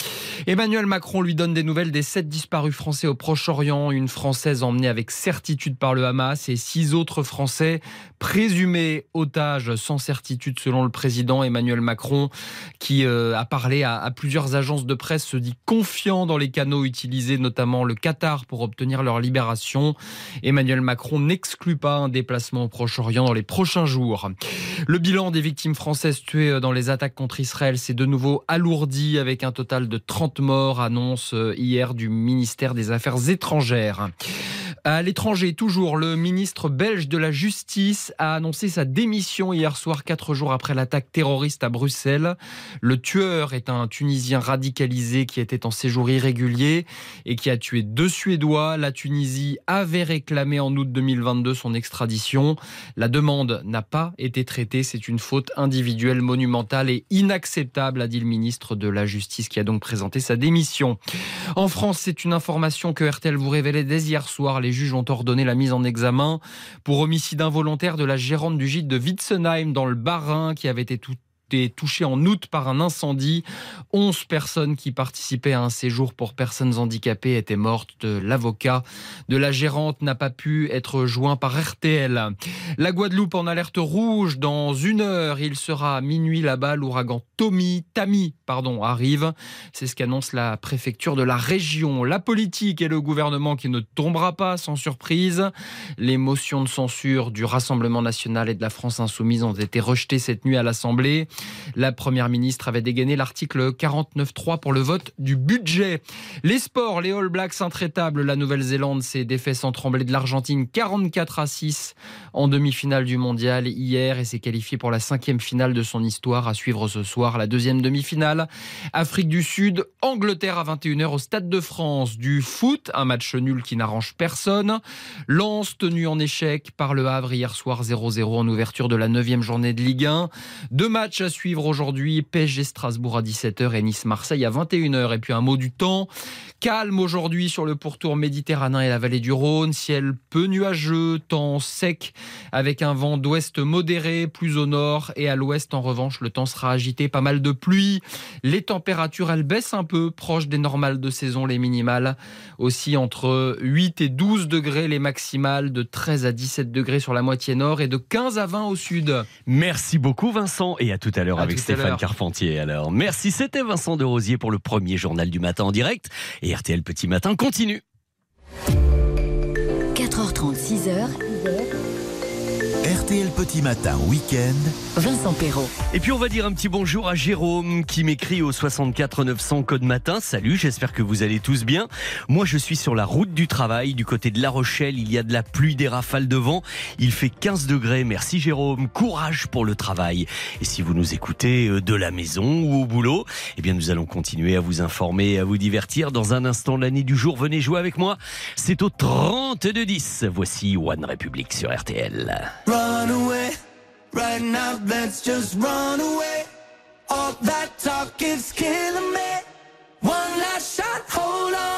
[SPEAKER 10] Emmanuel Macron lui donne des nouvelles des 7 disparus français au Proche-Orient, une Française emmenée avec certitude par le Hamas et six autres Français présumés otages sans certitude selon le président Emmanuel Macron, qui euh, a parlé à, à plusieurs agences de presse, se dit confiant dans les canaux utilisés, notamment le Qatar, pour obtenir leur libération. Emmanuel Macron n'exclut pas un déplacement au Proche-Orient dans les prochains jours. Le bilan des victimes françaises tuées dans les attaques contre Israël s'est de nouveau alourdi avec un total de 30 morts, annonce euh, hier du ministère des Affaires étrangères. À l'étranger, toujours, le ministre belge de la Justice a annoncé sa démission hier soir, quatre jours après l'attaque terroriste à Bruxelles. Le tueur est un Tunisien radicalisé qui était en séjour irrégulier et qui a tué deux Suédois. La Tunisie avait réclamé en août 2022 son extradition. La demande n'a pas été traitée. C'est une faute individuelle monumentale et inacceptable, a dit le ministre de la Justice qui a donc présenté sa démission. En France, c'est une information que RTL vous révélait dès hier soir. Juges ont ordonné la mise en examen pour homicide involontaire de la gérante du gîte de Witzenheim dans le Bas-Rhin qui avait été tout été en août par un incendie. 11 personnes qui participaient à un séjour pour personnes handicapées étaient mortes. L'avocat de la gérante n'a pas pu être joint par RTL. La Guadeloupe en alerte rouge dans une heure. Il sera à minuit là-bas. L'ouragan Tommy, Tami, pardon, arrive. C'est ce qu'annonce la préfecture de la région. La politique et le gouvernement qui ne tombera pas sans surprise. Les motions de censure du Rassemblement national et de la France insoumise ont été rejetées cette nuit à l'Assemblée. La première ministre avait dégainé l'article 49.3 pour le vote du budget. Les sports, les All Blacks intraitables. La Nouvelle-Zélande s'est défait sans trembler de l'Argentine 44 à 6 en demi-finale du mondial hier et s'est qualifié pour la cinquième finale de son histoire à suivre ce soir. La deuxième demi-finale, Afrique du Sud, Angleterre à 21h au Stade de France. Du foot, un match nul qui n'arrange personne. Lance tenu en échec par le Havre hier soir 0-0 en ouverture de la neuvième journée de Ligue 1. Deux matchs suivre aujourd'hui, PSG Strasbourg à 17h et Nice-Marseille à 21h. Et puis un mot du temps. Calme aujourd'hui sur le pourtour méditerranéen et la vallée du Rhône. Ciel peu nuageux, temps sec avec un vent d'ouest modéré, plus au nord et à l'ouest en revanche le temps sera agité, pas mal de pluie. Les températures elles baissent un peu, proches des normales de saison, les minimales aussi entre 8 et 12 degrés, les maximales de 13 à 17 degrés sur la moitié nord et de 15 à 20 au sud.
[SPEAKER 3] Merci beaucoup Vincent et à tout à
[SPEAKER 10] À
[SPEAKER 3] avec Stéphane. Carpentier. Alors merci, c'était Vincent de Rosier pour le premier journal du matin en direct et RTL Petit Matin continue.
[SPEAKER 2] 4h30, 6h,
[SPEAKER 1] RTL Petit Matin Week-end.
[SPEAKER 2] Vincent Perrault.
[SPEAKER 3] Et puis on va dire un petit bonjour à Jérôme qui m'écrit au 64 900 code matin. Salut, j'espère que vous allez tous bien. Moi je suis sur la route du travail du côté de La Rochelle. Il y a de la pluie, des rafales de vent. Il fait 15 degrés. Merci Jérôme. Courage pour le travail. Et si vous nous écoutez euh, de la maison ou au boulot, eh bien nous allons continuer à vous informer et à vous divertir. Dans un instant, l'année du jour, venez jouer avec moi. C'est au 32 10. Voici One Republic sur RTL.
[SPEAKER 11] Run away, right now, let's just run away. All that talk is killing me. One last shot, hold on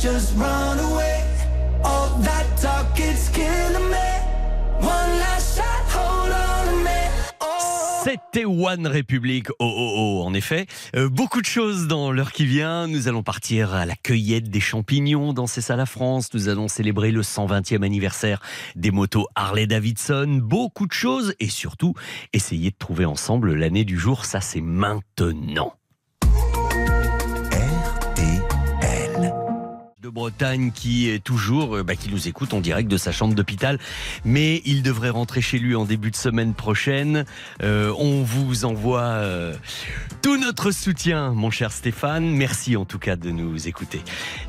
[SPEAKER 11] just run away. All that talk, it's killing me. One last shot, hold on to me.
[SPEAKER 3] C'était One Republic. Oh, oh, oh, en effet. Euh, beaucoup de choses dans l'heure qui vient. Nous allons partir à la cueillette des champignons dans ces salles à France. Nous allons célébrer le 120e anniversaire des motos Harley Davidson. Beaucoup de choses et surtout essayer de trouver ensemble l'année du jour. Ça, c'est maintenant. Bretagne qui est toujours, euh, bah, qui nous écoute en direct de sa chambre d'hôpital, mais il devrait rentrer chez lui en début de semaine prochaine. Euh, on vous envoie euh, tout notre soutien, mon cher Stéphane. Merci en tout cas de nous écouter.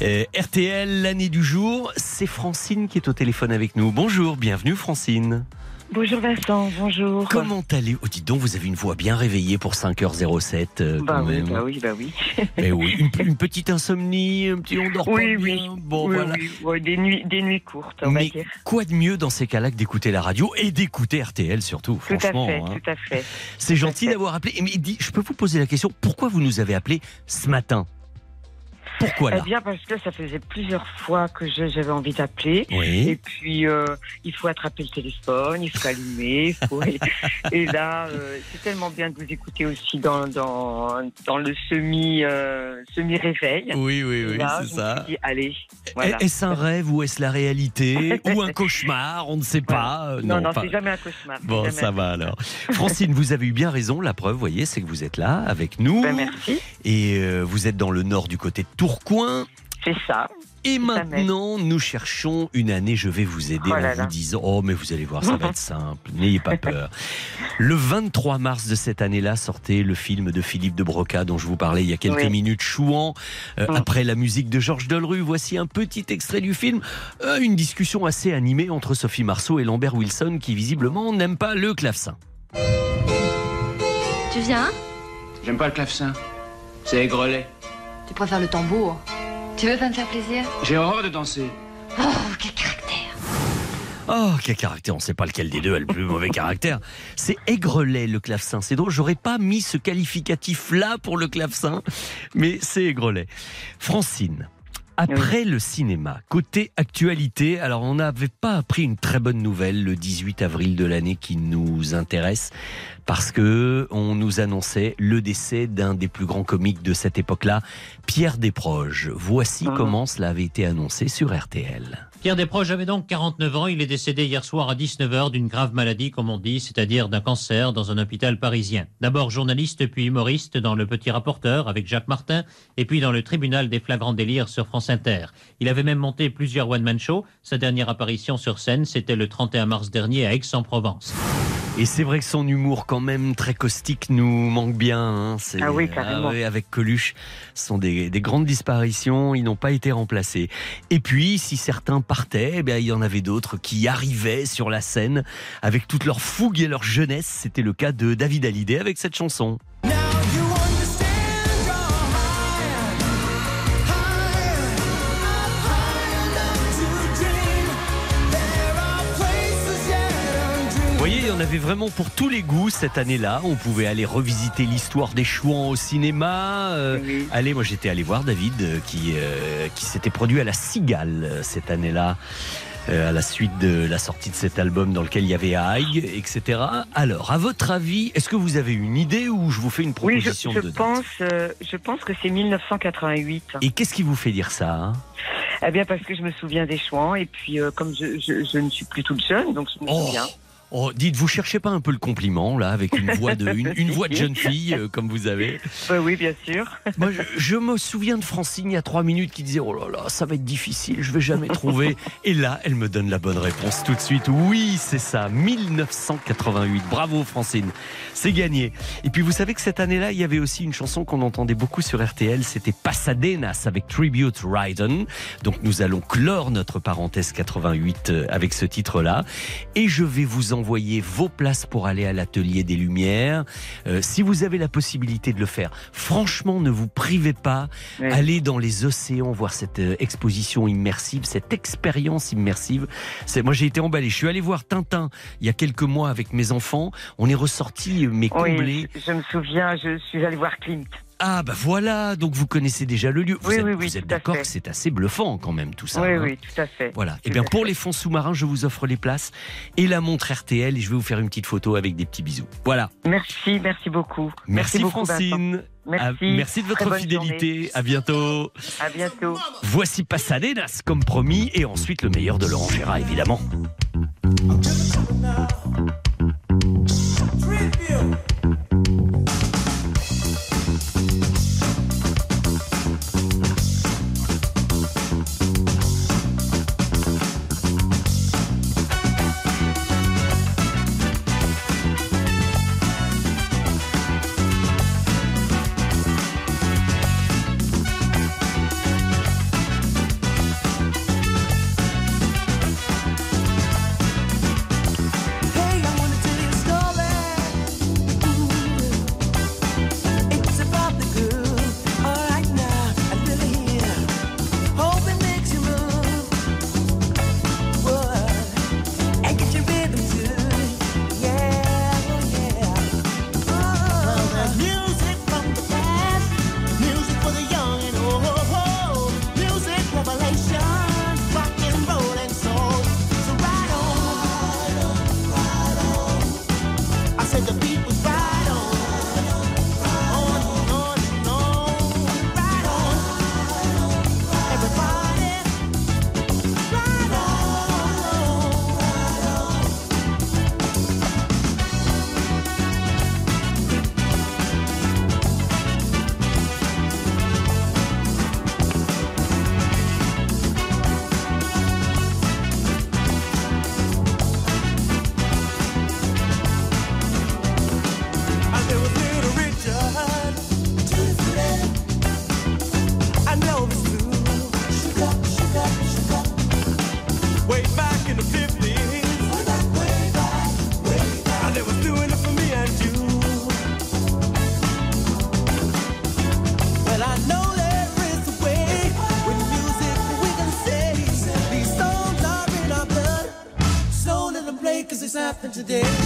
[SPEAKER 3] RTL, l'année du jour, c'est Francine qui est au téléphone avec nous. Bonjour, bienvenue Francine.
[SPEAKER 12] Bonjour Vincent, bonjour.
[SPEAKER 3] Comment allez-vous oh, Dites donc, vous avez une voix bien réveillée pour 5h07 euh,
[SPEAKER 12] bah
[SPEAKER 3] quand
[SPEAKER 12] oui,
[SPEAKER 3] même.
[SPEAKER 12] bah oui, bah oui.
[SPEAKER 3] Mais oui, une, une petite insomnie, un petit on dort
[SPEAKER 12] Oui,
[SPEAKER 3] pas
[SPEAKER 12] oui.
[SPEAKER 3] bien. Bon,
[SPEAKER 12] oui,
[SPEAKER 3] voilà.
[SPEAKER 12] oui, des nuits, des nuits courtes, on va
[SPEAKER 3] Mais
[SPEAKER 12] dire.
[SPEAKER 3] quoi de mieux dans ces cas-là que d'écouter la radio et d'écouter RTL surtout,
[SPEAKER 12] Tout à
[SPEAKER 3] franchement.
[SPEAKER 12] fait,
[SPEAKER 3] hein.
[SPEAKER 12] tout à fait.
[SPEAKER 3] C'est gentil d'avoir appelé. Mais je peux vous poser la question, pourquoi vous nous avez appelé ce matin? Pourquoi
[SPEAKER 12] Eh bien, parce que ça faisait plusieurs fois que j'avais envie d'appeler.
[SPEAKER 3] Oui.
[SPEAKER 12] Et puis, euh, il faut attraper le téléphone, il faut allumer. il faut- et là, euh, c'est tellement bien de vous écouter aussi dans, dans, dans le semi, euh, semi-réveil.
[SPEAKER 3] Oui, oui,
[SPEAKER 12] Et
[SPEAKER 3] oui,
[SPEAKER 12] là,
[SPEAKER 3] c'est
[SPEAKER 12] je me
[SPEAKER 3] ça.
[SPEAKER 12] suis dit, allez, voilà.
[SPEAKER 3] Est-ce un rêve ou est-ce la réalité Ou un cauchemar On ne sait pas.
[SPEAKER 12] Non, non, c'est jamais un cauchemar. c'est
[SPEAKER 3] Bon,
[SPEAKER 12] jamais
[SPEAKER 3] ça
[SPEAKER 12] un
[SPEAKER 3] va alors. Francine, vous avez eu bien raison. La preuve, vous voyez, c'est que vous êtes là avec nous.
[SPEAKER 12] Ben, merci.
[SPEAKER 3] Et euh, vous êtes dans le nord du côté de Tourcoing.
[SPEAKER 12] C'est ça.
[SPEAKER 3] Et maintenant, nous cherchons une année. Je vais vous aider
[SPEAKER 12] Oh
[SPEAKER 3] en
[SPEAKER 12] là
[SPEAKER 3] vous disant Oh, mais vous allez voir, ça va être simple. N'ayez pas peur. Le 23 mars de cette année-là sortait le film de Philippe de Broca dont je vous parlais il y a quelques
[SPEAKER 12] Oui.
[SPEAKER 3] minutes, Chouan. Euh,
[SPEAKER 12] Mm.
[SPEAKER 3] Après la musique de Georges Delru, voici un petit extrait du film. Euh, une discussion assez animée entre Sophie Marceau et Lambert Wilson qui visiblement n'aiment pas le clavecin.
[SPEAKER 13] Tu viens?
[SPEAKER 14] J'aime pas le clavecin. C'est aigrelet.
[SPEAKER 13] Tu préfères le tambour Tu veux pas me faire plaisir
[SPEAKER 14] J'ai horreur de danser.
[SPEAKER 13] Oh, quel caractère
[SPEAKER 3] Oh, quel caractère On ne sait pas lequel des deux a le plus mauvais caractère. C'est aigrelet le clavecin. C'est drôle, j'aurais pas mis ce qualificatif-là pour le clavecin, mais c'est aigrelet. Francine. Après le cinéma, côté actualité, alors on n'avait pas appris une très bonne nouvelle le 18 avril de l'année qui nous intéresse parce que on nous annonçait le décès d'un des plus grands comiques de cette époque-là, Pierre Desproges. Voici comment cela avait été annoncé sur RTL.
[SPEAKER 15] Pierre Desproges avait donc 49 ans. Il est décédé hier soir à 19h d'une grave maladie, comme on dit, c'est-à-dire d'un cancer dans un hôpital parisien. D'abord journaliste, puis humoriste dans Le Petit Rapporteur avec Jacques Martin, et puis dans le Tribunal des flagrants délires sur France Inter. Il avait même monté plusieurs one-man shows. Sa dernière apparition sur scène, c'était le 31 mars dernier à Aix-en-Provence.
[SPEAKER 3] Et c'est vrai que son humour, quand même très caustique, nous manque bien. hein.
[SPEAKER 12] Ah oui, carrément.
[SPEAKER 3] ouais, avec Coluche, ce sont des, des grandes disparitions. Ils n'ont pas été remplacés. Et puis, si certains partaient, eh bien, il y en avait d'autres qui arrivaient sur la scène avec toute leur fougue et leur jeunesse. C'était le cas de David Hallyday avec cette chanson. Voyez, il y en avait vraiment pour tous les goûts cette année-là. On pouvait aller revisiter l'histoire des chouans au cinéma. Euh, Allez, moi j'étais allé voir David euh, qui, euh, qui s'était produit à la Cigale euh, cette année-là. euh, à la suite de la sortie de cet album dans lequel il y avait Haig, etc. Alors, à votre avis, est-ce que vous avez une idée ou je vous fais une
[SPEAKER 12] Oui, je,
[SPEAKER 3] proposition
[SPEAKER 12] je
[SPEAKER 3] de date
[SPEAKER 12] pense, euh, je pense que c'est 1988.
[SPEAKER 3] Et qu'est-ce qui vous fait dire ça hein?
[SPEAKER 12] Eh bien, parce que je me souviens des chouans, et puis euh, comme je, je, je ne suis plus toute jeune, donc je me souviens.
[SPEAKER 3] Oh, dites, vous cherchez pas un peu le compliment là, avec une voix de, une, une voix de jeune fille euh, comme vous avez
[SPEAKER 12] Bah oui, bien sûr.
[SPEAKER 3] Moi, je, je me souviens de Francine il y a trois minutes qui disait Oh là là, ça va être difficile, je vais jamais trouver. Et là, elle me donne la bonne réponse tout de suite. Oui, c'est ça, 1988. Bravo, Francine, c'est gagné. Et puis, vous savez que cette année-là, il y avait aussi une chanson qu'on entendait beaucoup sur RTL c'était Pasadenas avec Tribute Ryden. Donc, nous allons clore notre parenthèse 88 euh, avec ce titre-là. Et je vais vous envoyer vos places pour aller à l'atelier des Lumières. Euh, si vous avez la possibilité de le faire, franchement, ne vous privez pas.
[SPEAKER 12] Ouais.
[SPEAKER 3] Allez dans les océans voir cette euh, exposition immersive, cette expérience immersive. C'est moi j'ai été emballé. Je suis allé voir Tintin il y a quelques mois avec mes enfants. On est ressorti mais comblés.
[SPEAKER 12] Oui, je, me souviens, je suis allée voir Klimt.
[SPEAKER 3] Ah bah voilà, donc vous connaissez déjà le lieu. Vous
[SPEAKER 12] Oui,
[SPEAKER 3] êtes,
[SPEAKER 12] oui, oui,
[SPEAKER 3] êtes d'accord que c'est assez bluffant quand même tout ça.
[SPEAKER 12] oui,
[SPEAKER 3] hein
[SPEAKER 12] oui, tout à fait.
[SPEAKER 3] Voilà. Et
[SPEAKER 12] Tout
[SPEAKER 3] bien
[SPEAKER 12] à
[SPEAKER 3] pour
[SPEAKER 12] fait.
[SPEAKER 3] les fonds sous-marins, je vous offre les places et la montre RTL et je vais vous faire une petite photo avec des petits bisous. Voilà.
[SPEAKER 12] Merci, merci beaucoup.
[SPEAKER 3] Merci,
[SPEAKER 12] beaucoup,
[SPEAKER 3] Francine.
[SPEAKER 12] Vincent. Merci.
[SPEAKER 3] À- merci de votre fidélité.
[SPEAKER 12] journée.
[SPEAKER 3] À bientôt.
[SPEAKER 12] À bientôt.
[SPEAKER 3] Voici Pasadenas comme promis et ensuite le meilleur de Laurent Gérard évidemment.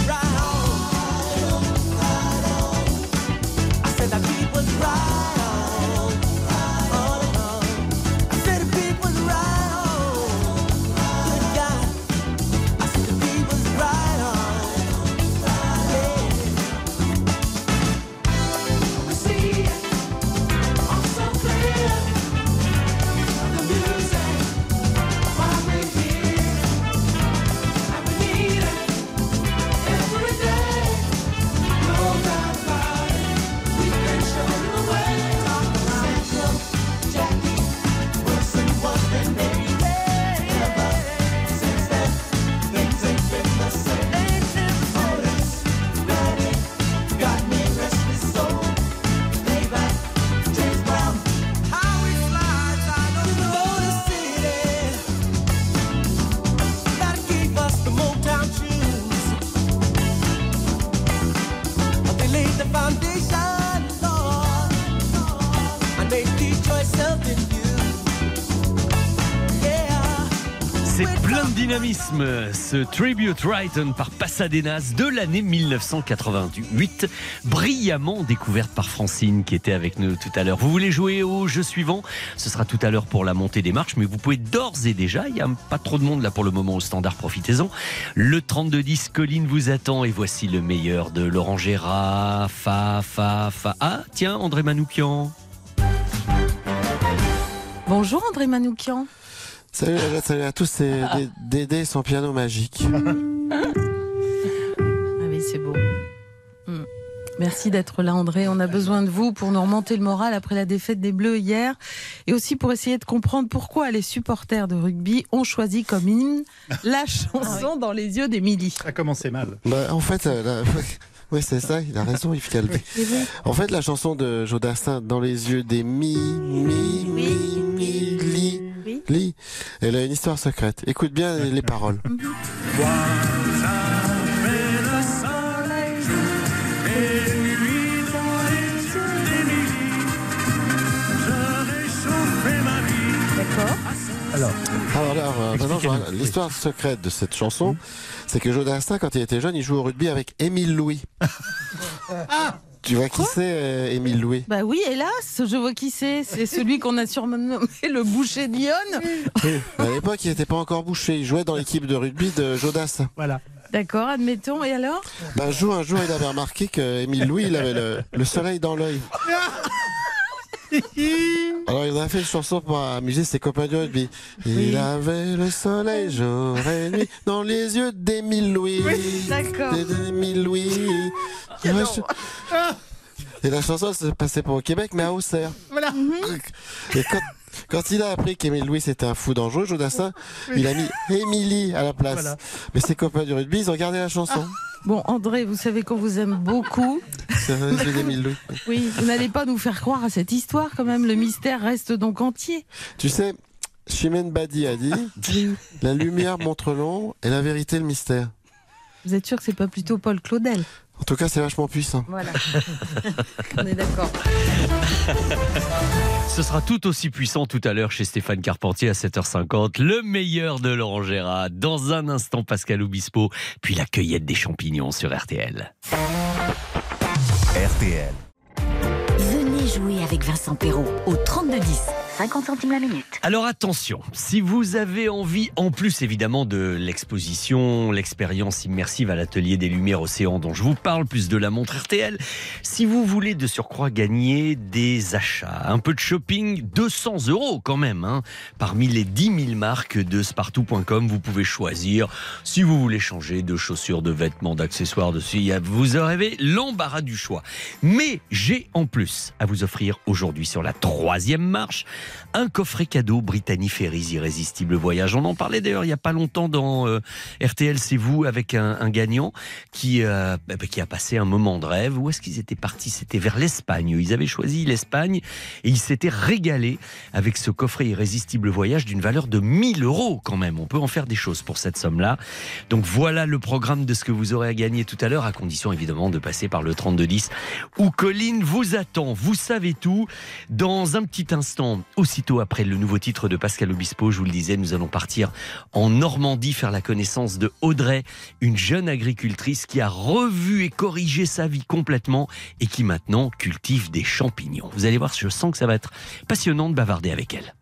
[SPEAKER 7] Right. I said that beat was right
[SPEAKER 3] dynamisme, ce Tribute Written par Pasadenas de l'année 1988, brillamment découverte par Francine qui était avec nous tout à l'heure. Vous voulez jouer au jeu suivant? Ce sera tout à l'heure pour la montée des marches, mais vous pouvez d'ores et déjà, il n'y a pas trop de monde là pour le moment au standard, profitez-en. Le 3210 Colline vous attend et voici le meilleur de Laurent Gérard, Fa, Fa, Fa. Ah, tiens, André Manoukian.
[SPEAKER 16] Bonjour André Manoukian.
[SPEAKER 17] Salut, à- salut à tous, c'est Dé- Dédé et son piano magique.
[SPEAKER 16] Ah oui, c'est beau. Mm. Merci d'être là, André. On a besoin de vous pour nous remonter le moral après la défaite des Bleus hier et aussi pour essayer de comprendre pourquoi les supporters de rugby ont choisi comme hymne la chanson dans les yeux d'Émilie.
[SPEAKER 18] Ça a commencé mal.
[SPEAKER 17] Bah, en fait, euh, la- oui, c'est ça, il a raison, Yves Calvé. En fait, la chanson de Jodassin, Dans les yeux des mi, mi, mi, mi, li, li, elle a une histoire secrète. Écoute bien les paroles.
[SPEAKER 16] D'accord.
[SPEAKER 17] Alors, alors, là, euh, maintenant, je vois- l'histoire secrète de cette chanson, c'est que Jodassin, quand il était jeune, il jouait au rugby avec Émile Louis. Tu vois qui c'est, euh, Émile Louis?
[SPEAKER 16] Bah oui, hélas, je vois qui c'est. C'est celui qu'on a surnommé le boucher de Lyon.
[SPEAKER 17] Oui. À l'époque, il n'était pas encore bouché. Il jouait dans l'équipe de rugby de Jodas.
[SPEAKER 18] Voilà.
[SPEAKER 16] D'accord, admettons. Et alors?
[SPEAKER 17] Ben, un jour, un jour, il avait remarqué qu'Émile Louis, il avait le, le soleil dans l'œil. Alors, il a fait une chanson pour amuser ses copains du rugby. Il avait le soleil jour et nuit dans les yeux d'Émile Louis.
[SPEAKER 16] D'accord.
[SPEAKER 17] D'Émile Louis. Ouais, je- Et la chanson, se passait pas au Québec, mais à Auxerre.
[SPEAKER 18] Voilà.
[SPEAKER 17] Et quand, quand il a appris qu'Émile Louis c'était un fou dangereux, Jodassin, il a mis Émilie à la place.
[SPEAKER 16] Voilà.
[SPEAKER 17] Mais ses copains du rugby, ils ont gardé la chanson.
[SPEAKER 16] Bon, André, vous savez qu'on vous aime beaucoup. Oui, vous n'allez pas nous faire croire à cette histoire quand même. Le mystère reste donc entier.
[SPEAKER 17] Tu sais, Chimène Badi a dit La lumière montre l'ombre et la vérité le mystère.
[SPEAKER 16] Vous êtes sûr que c'est pas plutôt Paul Claudel?
[SPEAKER 17] En tout cas, c'est vachement puissant.
[SPEAKER 16] Voilà. On est d'accord.
[SPEAKER 3] Ce sera tout aussi puissant tout à l'heure chez Stéphane Carpentier à 7h50. Le meilleur de Laurent Gérard. Dans un instant, Pascal Obispo. Puis la cueillette des champignons sur RTL.
[SPEAKER 1] RTL.
[SPEAKER 2] Venez jouer avec Vincent Perrault au 3210. 50 centimes la minute.
[SPEAKER 3] Alors attention, si vous avez envie, en plus évidemment de l'exposition, l'expérience immersive à l'atelier des Lumières Océan dont je vous parle, plus de la montre RTL, si vous voulez de surcroît gagner des achats, un peu de shopping, 200 euros quand même, hein, parmi les 10 000 marques de spartou.com, vous pouvez choisir si vous voulez changer de chaussures, de vêtements, d'accessoires, de si vous avez l'embarras du choix. Mais j'ai en plus à vous offrir aujourd'hui sur la troisième marche un coffret cadeau Brittany Ferries Irrésistible Voyage. On en parlait d'ailleurs il n'y a pas longtemps dans euh, RTL C'est vous avec un, gagnant qui, euh, bah, qui a passé un moment de rêve. Où est-ce qu'ils étaient partis? C'était vers l'Espagne. Ils avaient choisi l'Espagne et ils s'étaient régalés avec ce coffret Irrésistible Voyage d'une valeur de 1000 euros quand même. On peut en faire des choses pour cette somme-là. Donc voilà le programme de ce que vous aurez à gagner tout à l'heure, à condition évidemment de passer par le 3210 où Colline vous attend. Vous savez tout. Dans un petit instant, aussitôt après le nouveau titre de Pascal Obispo, je vous le disais, nous allons partir en Normandie faire la connaissance de Audrey, une jeune agricultrice qui a revu et corrigé sa vie complètement et qui maintenant cultive des champignons. Vous allez voir, je sens que ça va être passionnant de bavarder avec elle.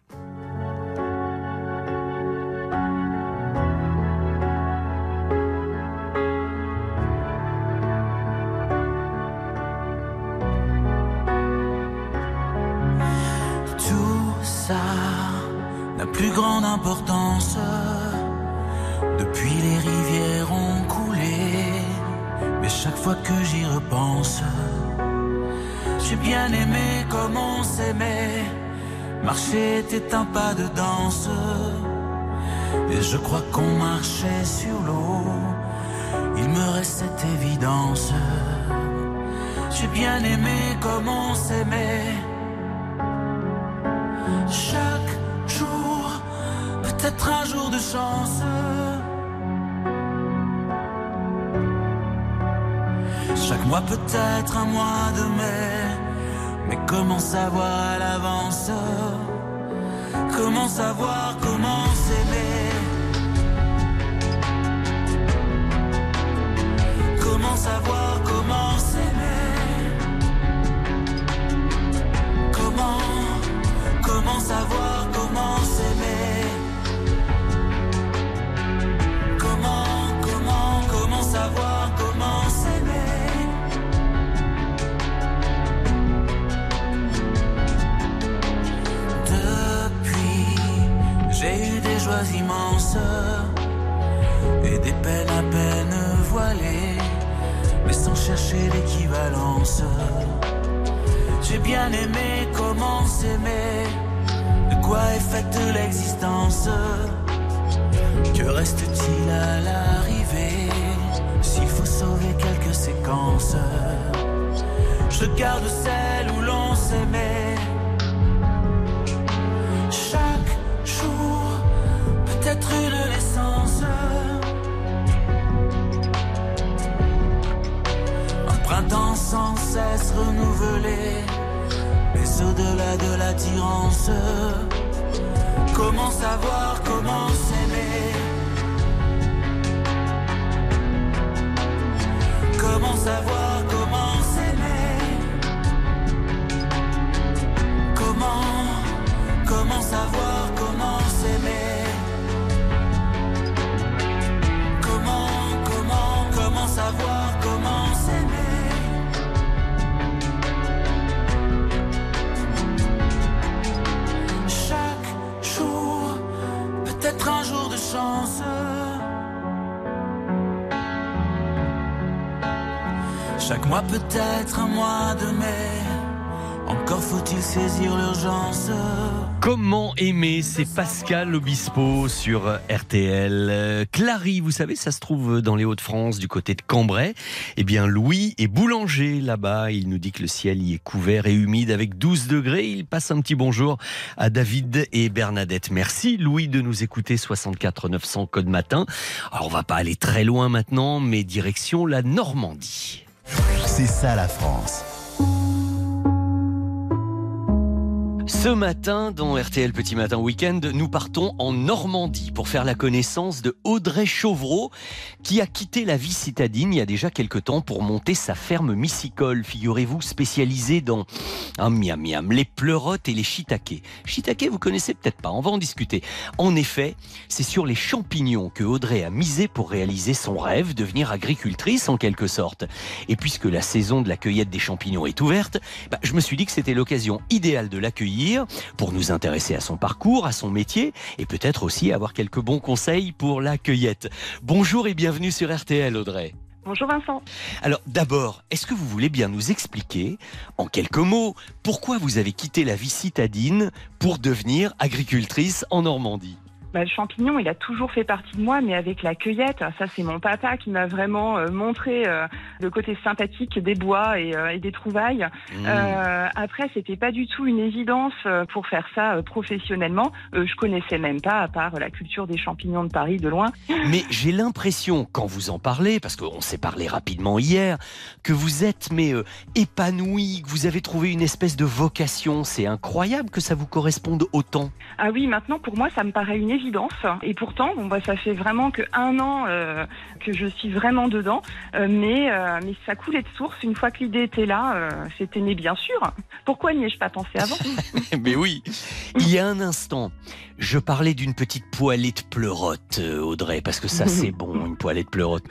[SPEAKER 19] Grande importance. Depuis les rivières ont coulé, mais chaque fois que j'y repense, j'ai bien aimé comme on s'aimait. Marcher était un pas de danse, et je crois qu'on marchait sur l'eau. Il me reste cette évidence. J'ai bien aimé comme on s'aimait. Chance. Chaque mois, peut-être un mois de mai. Mais comment savoir à l'avance? Comment savoir comment s'aimer? Comment savoir joies immenses et des peines à peine voilées, mais sans chercher l'équivalence. J'ai bien aimé comment s'aimer, de quoi est faite l'existence. Que reste-t-il à l'arrivée s'il faut sauver quelques séquences? Je garde celle où l'on s'aimait. Une naissance. Un printemps sans cesse renouvelé, mais au-delà de l'attirance, comment savoir comment s'aimer? Comment savoir Comment
[SPEAKER 3] aimer C'est Pascal Obispo sur RTL. Clary, vous savez, ça se trouve dans les Hauts-de-France, du côté de Cambrai. Eh bien, Louis est boulanger là-bas. Il nous dit que le ciel y est couvert et humide avec 12 degrés. Il passe un petit bonjour à David et Bernadette. Merci Louis de nous écouter 64 900 code matin. Alors, on va pas aller très loin maintenant, mais direction la Normandie.
[SPEAKER 1] C'est ça la France.
[SPEAKER 3] Ce matin, dans RTL Petit Matin Week-end, nous partons en Normandie pour faire la connaissance de Audrey Chauvreau, qui a quitté la vie citadine il y a déjà quelque temps pour monter sa ferme mycicole, figurez-vous, spécialisée dans un miam miam, les pleurotes et les shiitake. Shiitake, vous connaissez peut-être pas, on va en discuter. En effet, c'est sur les champignons que Audrey a misé pour réaliser son rêve, devenir agricultrice en quelque sorte. Et puisque la saison de la cueillette des champignons est ouverte, bah, je me suis dit que c'était l'occasion idéale de l'accueillir pour nous intéresser à son parcours, à son métier et peut-être aussi avoir quelques bons conseils pour la cueillette. Bonjour et bienvenue sur RTL Audrey.
[SPEAKER 20] Bonjour Vincent.
[SPEAKER 3] Alors d'abord, est-ce que vous voulez bien nous expliquer, en quelques mots, pourquoi vous avez quitté la vie citadine pour devenir agricultrice en Normandie?
[SPEAKER 20] Bah, le champignon, il a toujours fait partie de moi, mais avec la cueillette, ça c'est mon papa qui m'a vraiment euh, montré euh, le côté sympathique des bois et, euh, et des trouvailles.
[SPEAKER 3] Mmh.
[SPEAKER 20] Euh, après, c'était pas du tout une évidence pour faire ça professionnellement. Je connaissais même pas, à part la culture des champignons de Paris de loin.
[SPEAKER 3] Mais j'ai l'impression, quand vous en parlez, parce qu'on s'est parlé rapidement hier, que vous êtes mais épanoui, que vous avez trouvé une espèce de vocation. C'est incroyable que ça vous corresponde autant.
[SPEAKER 20] Ah oui, maintenant pour moi ça me paraît une évidence. Et pourtant, bon bah ça fait vraiment que un an euh, que je suis vraiment dedans, Euh, mais euh, mais ça coulait de source. Une fois que l'idée était là, euh, c'était né bien sûr. Pourquoi n'y ai-je pas pensé avant
[SPEAKER 3] Mais oui, il y a un instant, je parlais d'une petite poêlée de pleurote, Audrey, parce que ça c'est bon, une poêlée de pleurote.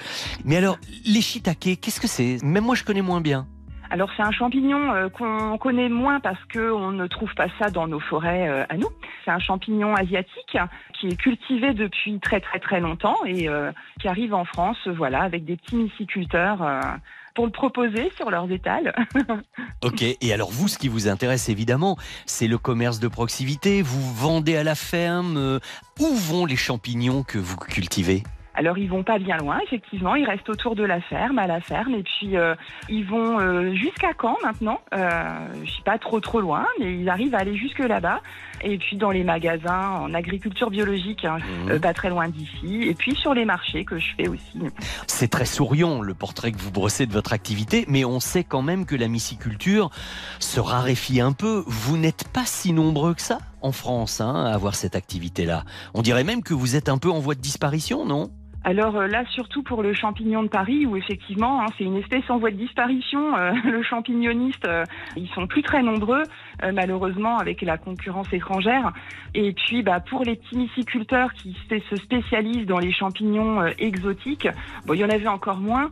[SPEAKER 3] Mais alors, les shiitake, qu'est-ce que c'est? Même moi je connais moins bien.
[SPEAKER 20] Alors c'est un champignon euh, qu'on connaît moins parce que on ne trouve pas ça dans nos forêts euh, à nous. C'est un champignon asiatique qui est cultivé depuis très très très longtemps et euh, qui arrive en France, voilà, avec des petits myciculteurs pour le proposer sur leurs étals.
[SPEAKER 3] Ok, et alors vous, ce qui vous intéresse évidemment, c'est le commerce de proximité. Vous vendez à la ferme. Où vont les champignons que vous cultivez?
[SPEAKER 20] Alors ils vont pas bien loin, effectivement, ils restent autour de la ferme, à la ferme, et puis euh, ils vont euh, jusqu'à Caen maintenant. Euh, je suis pas trop trop loin, mais ils arrivent à aller jusque là-bas. Et puis dans les magasins en agriculture biologique, hein, euh, pas très loin d'ici, et puis sur les marchés que je fais aussi.
[SPEAKER 3] C'est très souriant le portrait que vous brossez de votre activité, mais on sait quand même que la myciculture se raréfie un peu. Vous n'êtes pas si nombreux que ça en France hein, à avoir cette activité-là. On dirait même que vous êtes un peu en voie de disparition, non?
[SPEAKER 20] Alors euh, là, surtout pour le champignon de Paris, où effectivement, hein, c'est une espèce en voie de disparition. euh, le champignoniste, euh, ils sont plus très nombreux, euh, malheureusement, avec la concurrence étrangère. Et puis, bah, pour les petits myciculteurs qui se se spécialisent dans les champignons exotiques, bon, il y en avait encore moins.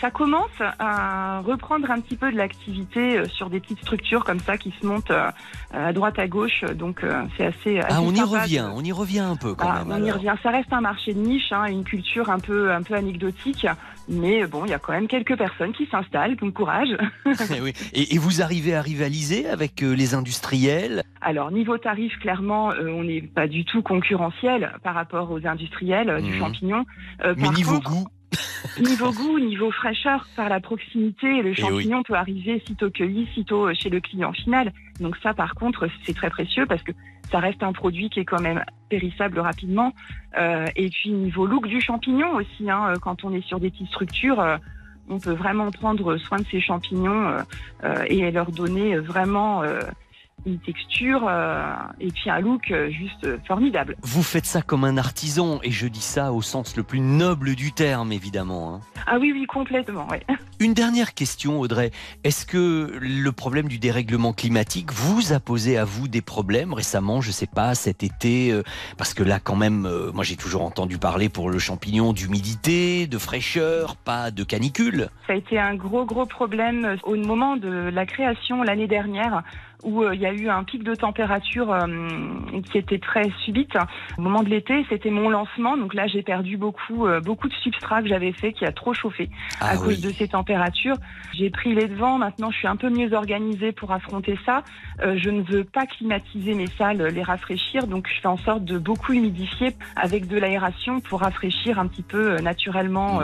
[SPEAKER 20] Ça commence à reprendre un petit peu de l'activité sur des petites structures comme ça qui se montent à droite à gauche. Donc, c'est assez, assez
[SPEAKER 3] Ah, on y
[SPEAKER 20] sympa
[SPEAKER 3] revient, on y revient un peu quand
[SPEAKER 20] ah,
[SPEAKER 3] même.
[SPEAKER 20] on y revient. Ça reste un marché de niche, hein, une culture un peu, un peu anecdotique. Mais bon, il y a quand même quelques personnes qui s'installent, bon courage.
[SPEAKER 3] Eh oui. et, et vous arrivez à rivaliser avec euh, les industriels?
[SPEAKER 20] Alors, niveau tarif, clairement, euh, on n'est pas du tout concurrentiel par rapport aux industriels euh, du
[SPEAKER 3] Mhm.
[SPEAKER 20] champignon. Euh,
[SPEAKER 3] Mais niveau
[SPEAKER 20] contre,
[SPEAKER 3] goût
[SPEAKER 20] Niveau goût, niveau fraîcheur, par la proximité, le
[SPEAKER 3] Eh
[SPEAKER 20] champignon peut arriver sitôt cueilli, sitôt euh, chez le client final. Donc ça, par contre, c'est très précieux parce que ça reste un produit qui est quand même périssable rapidement. Euh, et puis niveau look du champignon aussi, hein, euh, quand on est sur des petites structures, euh, on peut vraiment prendre soin de ces champignons euh, euh, et leur donner vraiment euh, une texture euh, et puis un look euh, juste euh, formidable.
[SPEAKER 3] Vous faites ça comme un artisan, et je dis ça au sens le plus noble du terme, évidemment. hein.
[SPEAKER 20] Ah oui, oui, complètement, ouais.
[SPEAKER 3] Une dernière question, Audrey. Est-ce que le problème du dérèglement climatique vous a posé à vous des problèmes récemment, je sais pas, cet été euh, Parce que là, quand même, euh, moi j'ai toujours entendu parler pour le champignon d'humidité, de fraîcheur, pas de canicule.
[SPEAKER 20] Ça a été un gros, gros problème au moment de la création l'année dernière où euh, il y a eu un pic de température euh, qui était très subite au moment de l'été. C'était mon lancement, donc là j'ai perdu beaucoup, euh, beaucoup de substrat que j'avais fait qui a trop chauffé
[SPEAKER 3] Ah
[SPEAKER 20] à cause de ces températures. J'ai pris les devants. Maintenant, je suis un peu mieux organisée pour affronter ça. Je ne veux pas climatiser mes salles, les rafraîchir, donc je fais en sorte de beaucoup humidifier avec de l'aération pour rafraîchir un petit peu naturellement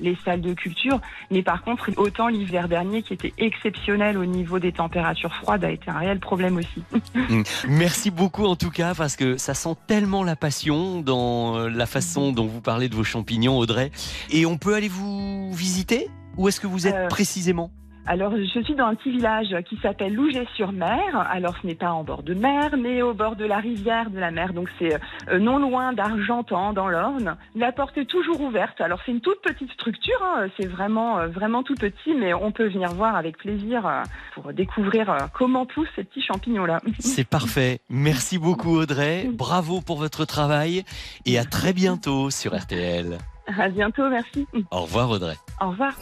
[SPEAKER 20] les salles de culture. Mais par contre, autant l'hiver dernier qui était exceptionnel au niveau des températures froides a été un réel problème aussi.
[SPEAKER 3] Mm. Merci beaucoup en tout cas parce que ça sent tellement la passion dans euh, la façon dont vous parlez de vos champignons, Audrey. Et on peut aller vous visiter? Où est-ce que vous êtes
[SPEAKER 20] Euh,
[SPEAKER 3] précisément?
[SPEAKER 20] Alors, je suis dans un petit village qui s'appelle Louget-sur-Mer. Alors, ce n'est pas en bord de mer, mais au bord de la rivière de la mer. Donc, c'est euh, non loin d'Argentan, dans l'Orne. La porte est toujours ouverte. Alors, c'est une toute petite structure. hein. C'est vraiment, euh, vraiment tout petit, mais on peut venir voir avec plaisir euh, pour découvrir comment poussent ces petits champignons-là.
[SPEAKER 3] C'est parfait. Merci beaucoup Audrey. Bravo pour votre travail et à très bientôt sur RTL.
[SPEAKER 20] À bientôt, merci.
[SPEAKER 3] Au revoir Audrey.
[SPEAKER 20] Au revoir.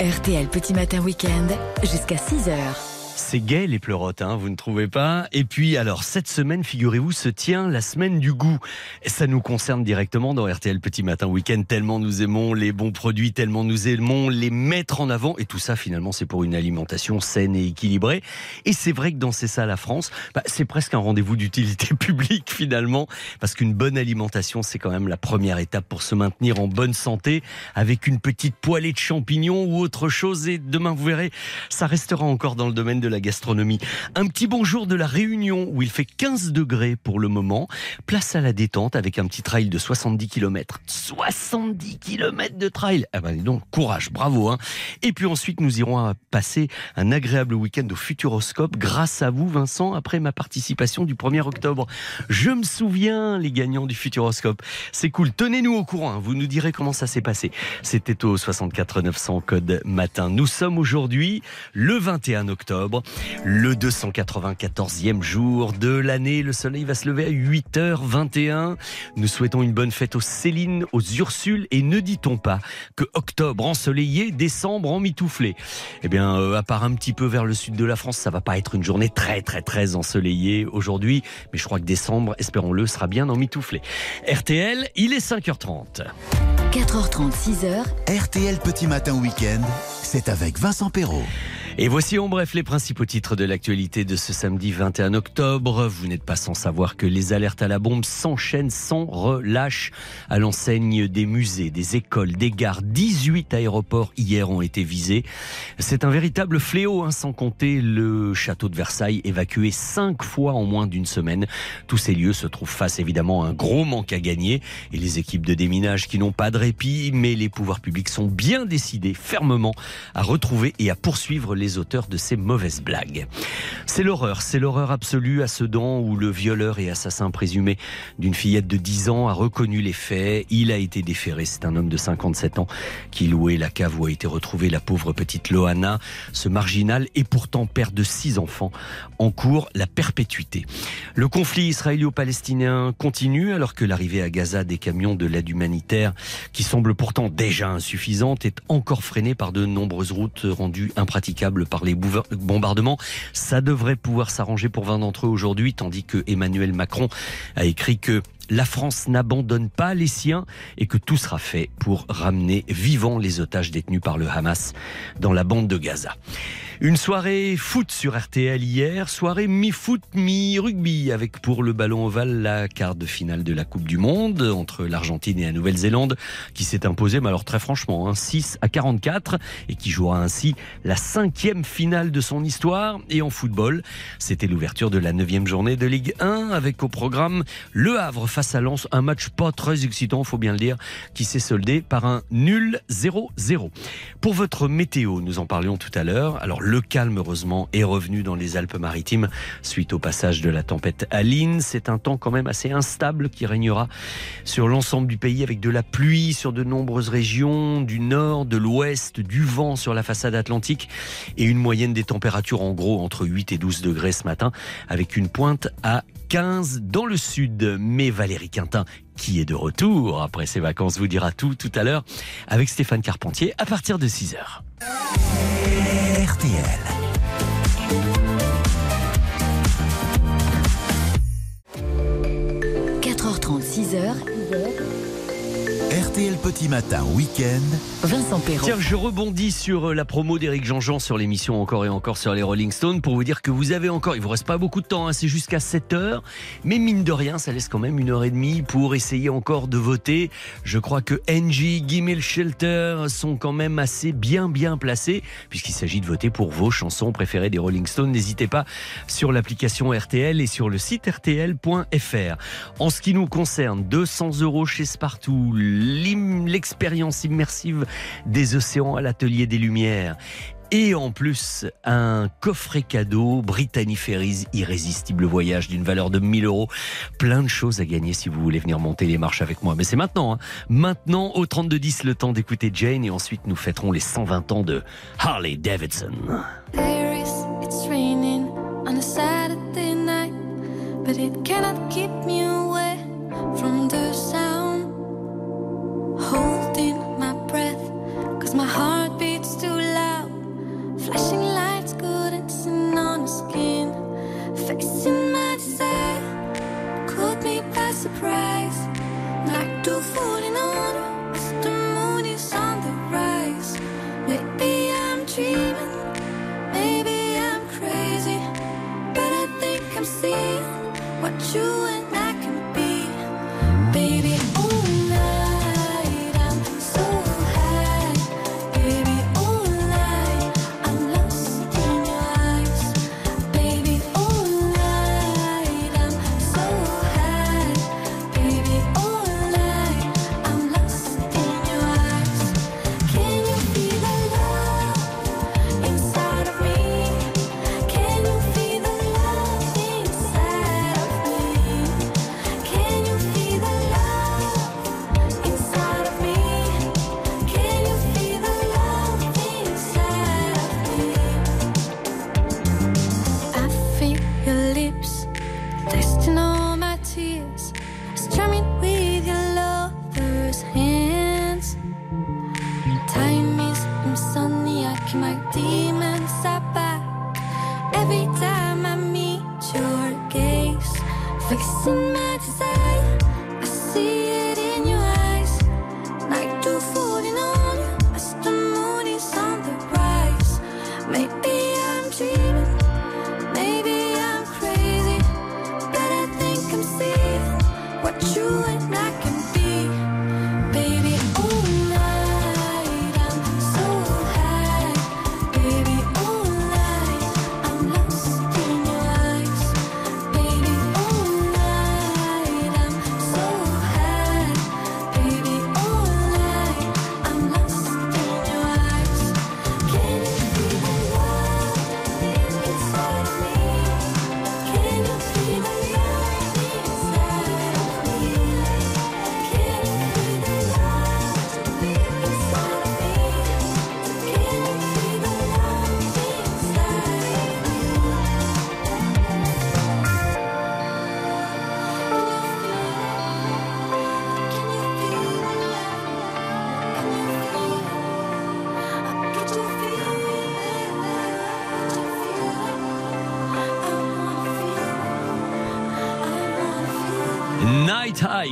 [SPEAKER 2] RTL Petit Matin Week-end jusqu'à 6h.
[SPEAKER 3] C'est gay les pleurotes, hein, vous ne trouvez pas? Et puis alors, cette semaine, figurez-vous, se tient la semaine du goût. Ça nous concerne directement dans RTL Petit Matin Week-end, tellement nous aimons les bons produits, tellement nous aimons les mettre en avant. Et tout ça, finalement, c'est pour une alimentation saine et équilibrée. Et c'est vrai que dans ces salles à France, bah, c'est presque un rendez-vous d'utilité publique finalement, parce qu'une bonne alimentation, c'est quand même la première étape pour se maintenir en bonne santé, avec une petite poêlée de champignons ou autre chose. Et demain, vous verrez, ça restera encore dans le domaine de la gastronomie. Un petit bonjour de la Réunion, où il fait 15 degrés pour le moment. Place à la détente avec un petit trail de 70 km. 70 km de trail Ah ben dis donc, courage, bravo. Hein. Et puis ensuite, nous irons passer un agréable week-end au Futuroscope grâce à vous, Vincent, après ma participation du 1er octobre. Je me souviens, les gagnants du Futuroscope. C'est cool. Tenez-nous au courant. Vous nous direz comment ça s'est passé. C'était au 64 900 code matin. Nous sommes aujourd'hui le 21 octobre, le 294e jour de l'année. Le soleil va se lever à 8h21. Nous souhaitons une bonne fête aux Céline, aux Ursules et ne dit-on pas que octobre ensoleillé, décembre emmitouflé Eh bien, euh, à part un petit peu vers le sud de la France, ça va pas être une journée très très très ensoleillée aujourd'hui, mais je crois que décembre, espérons-le, sera bien emmitouflé. RTL, il est 5h30.
[SPEAKER 2] 4h30, 6h.
[SPEAKER 1] RTL Petit Matin Week-end, c'est avec Vincent Perrault.
[SPEAKER 3] Et voici en bref les principaux titres de l'actualité de ce samedi 21 octobre. Vous n'êtes pas sans savoir que les alertes à la bombe s'enchaînent sans relâche à l'enseigne des musées, des écoles, des gares. 18 aéroports hier ont été visés. C'est un véritable fléau, hein, sans compter le château de Versailles évacué cinq fois en moins d'une semaine. Tous ces lieux se trouvent face évidemment à un gros manque à gagner et les équipes de déminage qui n'ont pas de répit, mais les pouvoirs publics sont bien décidés fermement à retrouver et à poursuivre les auteurs de ces mauvaises blagues. C'est l'horreur, c'est l'horreur absolue à Sedan où le violeur et assassin présumé d'une fillette de 10 ans a reconnu les faits. Il a été déféré. C'est un homme de 57 ans qui louait la cave où a été retrouvée la pauvre petite Loana. Ce marginal est pourtant père de six enfants en cours la perpétuité. Le conflit israélo-palestinien continue alors que l'arrivée à Gaza des camions de l'aide humanitaire qui semble pourtant déjà insuffisante est encore freinée par de nombreuses routes rendues impraticables par les bombardements. Ça devrait pouvoir s'arranger pour 20 d'entre eux aujourd'hui, tandis que Emmanuel Macron a écrit que la France n'abandonne pas les siens et que tout sera fait pour ramener vivants les otages détenus par le Hamas dans la bande de Gaza. Une soirée foot sur RTL hier, soirée mi-foot, mi-rugby, avec pour le ballon ovale la quart de finale de la Coupe du Monde entre l'Argentine et la Nouvelle-Zélande, qui s'est imposée, mais alors très franchement, hein, 6 à 44, et qui jouera ainsi la cinquième finale de son histoire. Et en football, c'était l'ouverture de la neuvième journée de Ligue 1, avec au programme Le Havre face à Lens, un match pas très excitant, faut bien le dire, qui s'est soldé par un nul 0-0. Pour votre météo, nous en parlions tout à l'heure. Alors calme, heureusement, est revenu dans les Alpes-Maritimes suite au passage de la tempête Aline. C'est un temps quand même assez instable qui régnera sur l'ensemble du pays avec de la pluie sur de nombreuses régions, du nord, de l'ouest, du vent sur la façade atlantique et une moyenne des températures en gros entre 8 et 12 degrés ce matin avec une pointe à dans le sud. Mais Valérie Quintin, qui est de retour après ses vacances, vous dira tout tout à l'heure avec Stéphane Carpentier à partir de 6h. RTL.
[SPEAKER 1] h 36 h RTL. petit matin week-end.
[SPEAKER 2] Vincent Perrault.
[SPEAKER 3] Tiens, je rebondis sur euh, la promo d'Éric Jean-Jean sur l'émission Encore et encore sur les Rolling Stones pour vous dire que vous avez encore, il vous reste pas beaucoup de temps, hein, c'est jusqu'à 7 heures, mais mine de rien, ça laisse quand même une heure et demie pour essayer encore de voter. Je crois que Angie, Gimmel Shelter sont quand même assez bien bien placés puisqu'il s'agit de voter pour vos chansons préférées des Rolling Stones. N'hésitez pas sur l'application RTL et sur le site rtl.fr. En ce qui nous concerne, 200 euros chez Spartoo, l'expérience immersive des océans à l'atelier des Lumières. Et en plus, un coffret cadeau Brittany Ferries Irrésistible Voyage d'une valeur de 1000 euros. Plein de choses à gagner si vous voulez venir monter les marches avec moi. Mais c'est maintenant. hein. Maintenant, au 3210, le temps d'écouter Jane et ensuite nous fêterons les 120 ans de Harley Davidson.
[SPEAKER 21] Holding my breath, cause my heart beats too loud. Flashing lights couldn't sin on the skin. Facing my desire, caught me by surprise.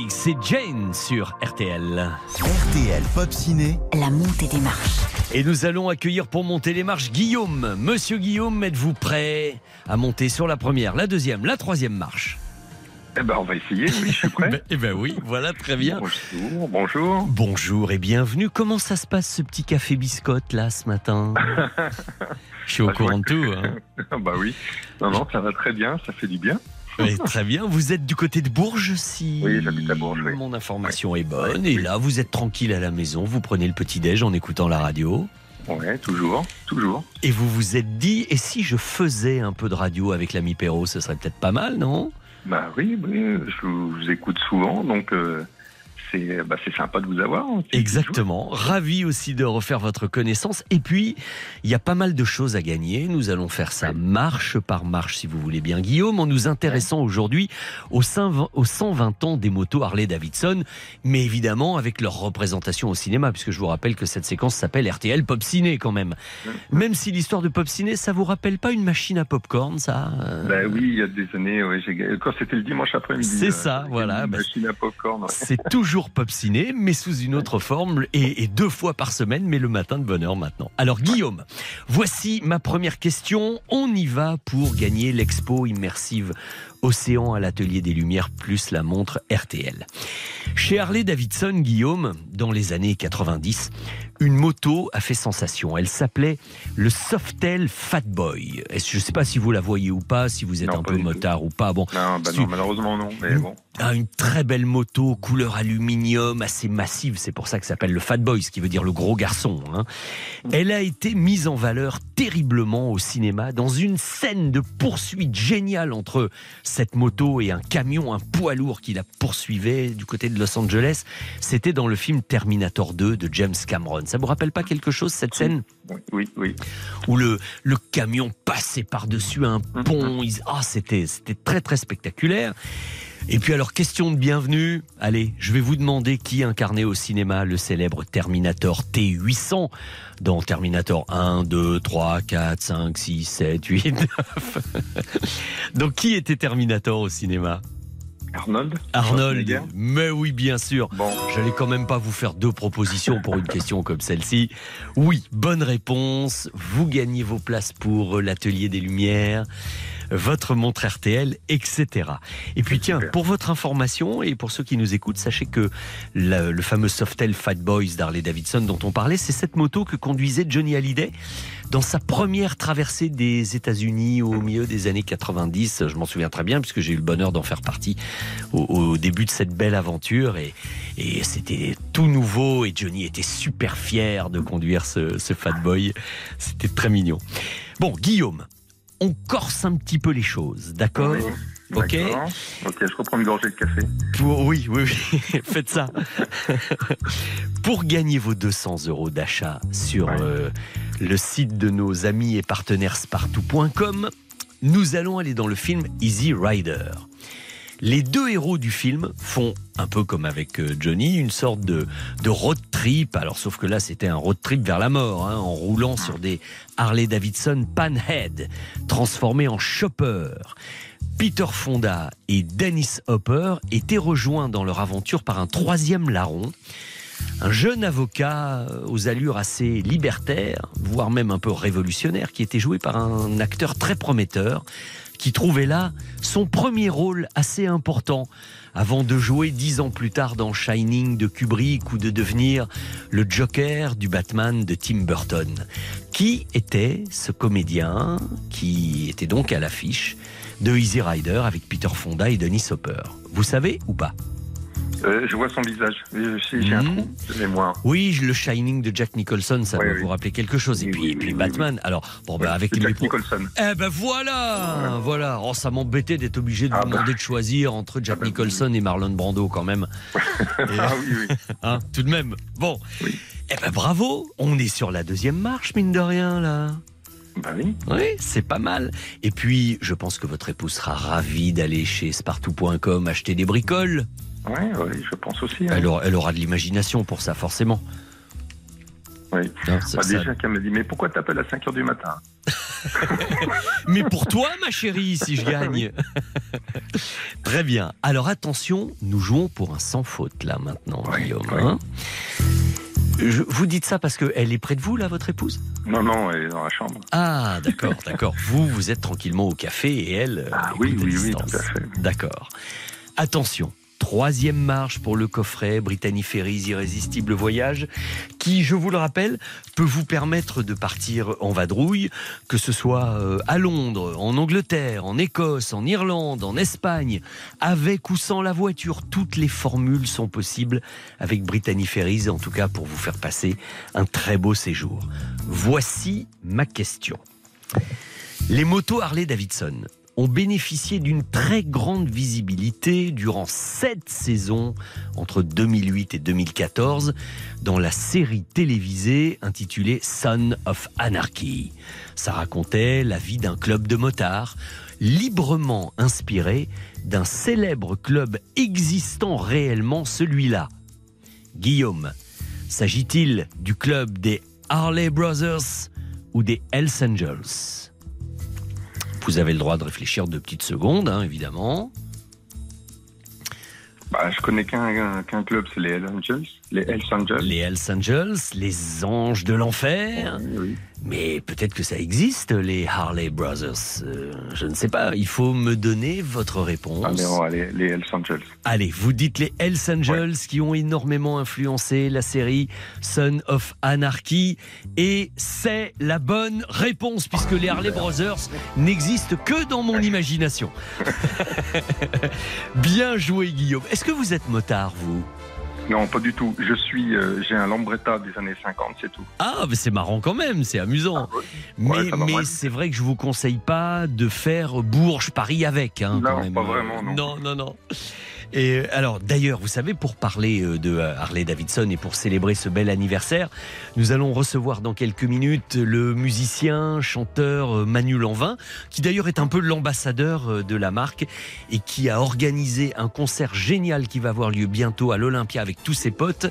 [SPEAKER 3] C'est Jane sur RTL.
[SPEAKER 1] RTL Pop Ciné.
[SPEAKER 2] La montée des marches.
[SPEAKER 3] Et nous allons accueillir pour monter les marches Guillaume. Monsieur Guillaume, êtes-vous prêt à monter sur la première, la deuxième, la troisième marche?
[SPEAKER 22] Eh ben, on va essayer, oui, je suis prêt.
[SPEAKER 3] Eh ben oui, voilà, très bien.
[SPEAKER 22] Bonjour, bonjour.
[SPEAKER 3] Bonjour et bienvenue. Comment ça se passe ce petit café biscotte là ce matin? Je suis au
[SPEAKER 22] Ah, je
[SPEAKER 3] courant de tout. hein.
[SPEAKER 22] Ah bah oui. Non, non, ça va très bien, ça fait du bien.
[SPEAKER 3] Oui, très bien. Vous êtes du côté de Bourges si
[SPEAKER 22] Oui, j'habite à Bourges, oui.
[SPEAKER 3] mon information est bonne. Et là, vous êtes tranquille à la maison, vous prenez le petit-déj en écoutant la radio.
[SPEAKER 22] Ouais, toujours, toujours.
[SPEAKER 3] Et vous vous êtes dit, et si je faisais un peu de radio avec l'ami Perrault, ce serait peut-être pas mal, non?
[SPEAKER 22] Bah oui, oui, je vous, je vous écoute souvent, donc euh, c'est bah, c'est sympa de vous avoir. hein.
[SPEAKER 3] Exactement. Ravi aussi de refaire votre connaissance. Et puis, il y a pas mal de choses à gagner. Nous allons faire ça marche par marche, si vous voulez bien, Guillaume, en nous intéressant aujourd'hui aux 120 aux 120 ans des motos Harley Davidson, mais évidemment avec leur représentation au cinéma, puisque je vous rappelle que cette séquence s'appelle RTL Pop Ciné quand même. Même si l'histoire de Pop Ciné, ça vous rappelle pas une machine à popcorn, ça euh
[SPEAKER 22] Bah oui, il y a des années, ouais, quand c'était le dimanche après-midi.
[SPEAKER 3] C'est
[SPEAKER 22] euh,
[SPEAKER 3] ça,
[SPEAKER 22] avec
[SPEAKER 3] voilà,
[SPEAKER 22] Une
[SPEAKER 3] bah,
[SPEAKER 22] machine à popcorn. ouais.
[SPEAKER 3] C'est toujours toujours Pop Ciné, mais sous une autre forme et, et deux fois par semaine, mais le matin de bonne heure maintenant. Alors Guillaume, voici ma première question. On y va pour gagner l'expo immersive Océan à l'Atelier des Lumières plus la montre RTL. Chez Harley Davidson, Guillaume, dans les années 90, une moto a fait sensation. Elle s'appelait le Softail Fatboy. Je ne sais pas si vous la voyez ou pas, si vous êtes
[SPEAKER 22] Non,
[SPEAKER 3] un peu
[SPEAKER 22] tout.
[SPEAKER 3] motard ou pas. Bon,
[SPEAKER 22] Non, bah non, malheureusement non, mais bon.
[SPEAKER 3] Ah, une très belle moto, couleur aluminium, assez massive. C'est pour ça que ça s'appelle le Fat Boy, ce qui veut dire le gros garçon. hein. Elle a été mise en valeur terriblement au cinéma dans une scène de poursuite géniale entre cette moto et un camion, un poids lourd qui la poursuivait du côté de Los Angeles. C'était dans le film Terminator 2 de James Cameron. Ça vous rappelle pas quelque chose cette scène?
[SPEAKER 22] Oui, oui,
[SPEAKER 3] où le, le camion passait par-dessus un pont. Ils- Ah, c'était, c'était très très spectaculaire. Et puis alors, question de bienvenue. Allez, je vais vous demander qui incarnait au cinéma le célèbre Terminator T800 dans Terminator 1, 2, 3, 4, 5, 6, 7, 8, 9. Donc qui était Terminator au cinéma?
[SPEAKER 22] Arnold
[SPEAKER 3] Arnold, mais oui, bien sûr. J'allais quand même pas vous faire deux propositions pour une question comme celle-ci. Oui, bonne réponse. Vous gagnez vos places pour l'atelier des Lumières, votre montre RTL, etc. Et puis tiens, pour votre information et pour ceux qui nous écoutent, sachez que le, le fameux Softail Fat Boys d'Harley Davidson dont on parlait, c'est cette moto que conduisait Johnny Hallyday dans sa première traversée des États-Unis au milieu des années 90. Je m'en souviens très bien puisque j'ai eu le bonheur d'en faire partie au, au début de cette belle aventure et, et c'était tout nouveau et Johnny était super fier de conduire ce, ce Fat Boy. C'était très mignon. Bon, Guillaume, on corse un petit peu les choses, d'accord Ok.
[SPEAKER 22] Ok, je reprends une gorgée de café.
[SPEAKER 3] pour, oui, oui, oui, faites ça. Pour gagner vos 200 euros d'achat sur euh, le site de nos amis et partenaires spartou.com, nous allons aller dans le film Easy Rider. Les deux héros du film font, un peu comme avec euh, Johnny, une sorte de, road trip. Alors, sauf que là, c'était un road trip vers la mort, hein, en roulant sur des Harley Davidson Panhead, transformés en chopper. Peter Fonda et Dennis Hopper étaient rejoints dans leur aventure par un troisième larron, un jeune avocat euh, aux allures assez libertaires, voire même un peu révolutionnaire, qui était joué par un acteur très prometteur, qui trouvait là son premier rôle assez important avant de jouer dix ans plus tard dans Shining de Kubrick ou de devenir le Joker du Batman de Tim Burton. Qui était ce comédien qui était donc à l'affiche de Easy Rider avec Peter Fonda et Denis Hopper? Vous savez ou pas?
[SPEAKER 22] Euh, je vois son visage. J'ai un
[SPEAKER 3] Mhm.
[SPEAKER 22] trou de mémoire.
[SPEAKER 3] Oui, le Shining de Jack Nicholson, ça
[SPEAKER 22] Oui,
[SPEAKER 3] va
[SPEAKER 22] oui.
[SPEAKER 3] vous rappeler quelque chose. Et puis, et puis Batman. Alors, bon, ben, avec
[SPEAKER 22] Jack Nicholson.
[SPEAKER 3] Eh ben voilà, voilà. Oh, ça m'embêtait d'être obligé de
[SPEAKER 22] Ah
[SPEAKER 3] vous demander de choisir entre Jack Nicholson et Marlon Brando quand même. Et-
[SPEAKER 22] Ah oui, oui.
[SPEAKER 3] Hein, tout de même. Bon. Eh ben bravo, on est sur la deuxième marche, mine de rien, là.
[SPEAKER 22] Bah oui.
[SPEAKER 3] Oui, c'est pas mal. Et puis, je pense que votre épouse sera ravie d'aller chez spartou.com acheter des bricoles.
[SPEAKER 22] Ouais, je pense aussi. hein.
[SPEAKER 3] Elle aura, elle aura de l'imagination pour ça, forcément.
[SPEAKER 22] Oui.
[SPEAKER 3] Non, ça-
[SPEAKER 22] Bah,
[SPEAKER 3] ça-
[SPEAKER 22] déjà qu'elle me dit, mais pourquoi t'appelles à 5h du matin?
[SPEAKER 3] Mais pour toi, ma chérie, si je gagne. Très bien. Alors attention, nous jouons pour un sans faute là maintenant, Guillaume. hein. Je- vous dites ça parce qu'elle est près de vous là, votre épouse?
[SPEAKER 22] Non, non, elle est dans la chambre.
[SPEAKER 3] Ah, d'accord, d'accord. Vous, vous êtes tranquillement au café et elle. euh,
[SPEAKER 22] Ah oui, oui, oui, tout à fait.
[SPEAKER 3] D'accord. Attention. Troisième marche pour le coffret Brittany Ferries Irrésistible Voyage, qui, je vous le rappelle, peut vous permettre de partir en vadrouille, que ce soit euh, à Londres, en Angleterre, en Écosse, en Irlande, en Espagne, avec ou sans la voiture. Toutes les formules sont possibles avec Brittany Ferries, en tout cas pour vous faire passer un très beau séjour. Voici ma question. Les motos Harley Davidson ont bénéficié d'une très grande visibilité durant sept saisons entre 2008 et 2014 dans la série télévisée intitulée Son of Anarchy. Ça racontait la vie d'un club de motards librement inspiré d'un célèbre club existant réellement, celui-là. Guillaume, s'agit-il du club des Harley Brothers ou des Hells Angels? Vous avez le droit de réfléchir deux petites secondes, hein, évidemment.
[SPEAKER 22] Bah, je connais qu'un club, c'est les Hells Angels. Les Hells Angels.
[SPEAKER 3] Les Hells Angels, les anges de l'enfer. Mais peut-être que ça existe, les Harley Brothers. Euh, je ne sais pas. Il faut me donner votre réponse.
[SPEAKER 22] Mais on va aller les Hells Angels.
[SPEAKER 3] Allez, vous dites les Hells Angels qui ont énormément influencé la série Son of Anarchy. Et c'est la bonne réponse, puisque les Harley Brothers n'existent que dans mon imagination. Bien joué, Guillaume. Est-ce que vous êtes motard, vous?
[SPEAKER 22] Non, pas du tout. Je suis, euh, j'ai un Lambretta des années 50, c'est tout.
[SPEAKER 3] Ah, mais c'est marrant quand même, c'est amusant.
[SPEAKER 22] Ouais, va,
[SPEAKER 3] mais c'est vrai que je vous conseille pas de faire Bourges-Paris avec. Hein,
[SPEAKER 22] Non,
[SPEAKER 3] quand même.
[SPEAKER 22] pas vraiment, non.
[SPEAKER 3] Non, non, non. Et euh, alors, d'ailleurs, vous savez, pour parler euh, de euh, Harley Davidson et pour célébrer ce bel anniversaire, nous allons recevoir dans quelques minutes le musicien, chanteur Manu Lanvin, qui d'ailleurs est un peu l'ambassadeur de la marque et qui a organisé un concert génial qui va avoir lieu bientôt à l'Olympia avec tous ses potes.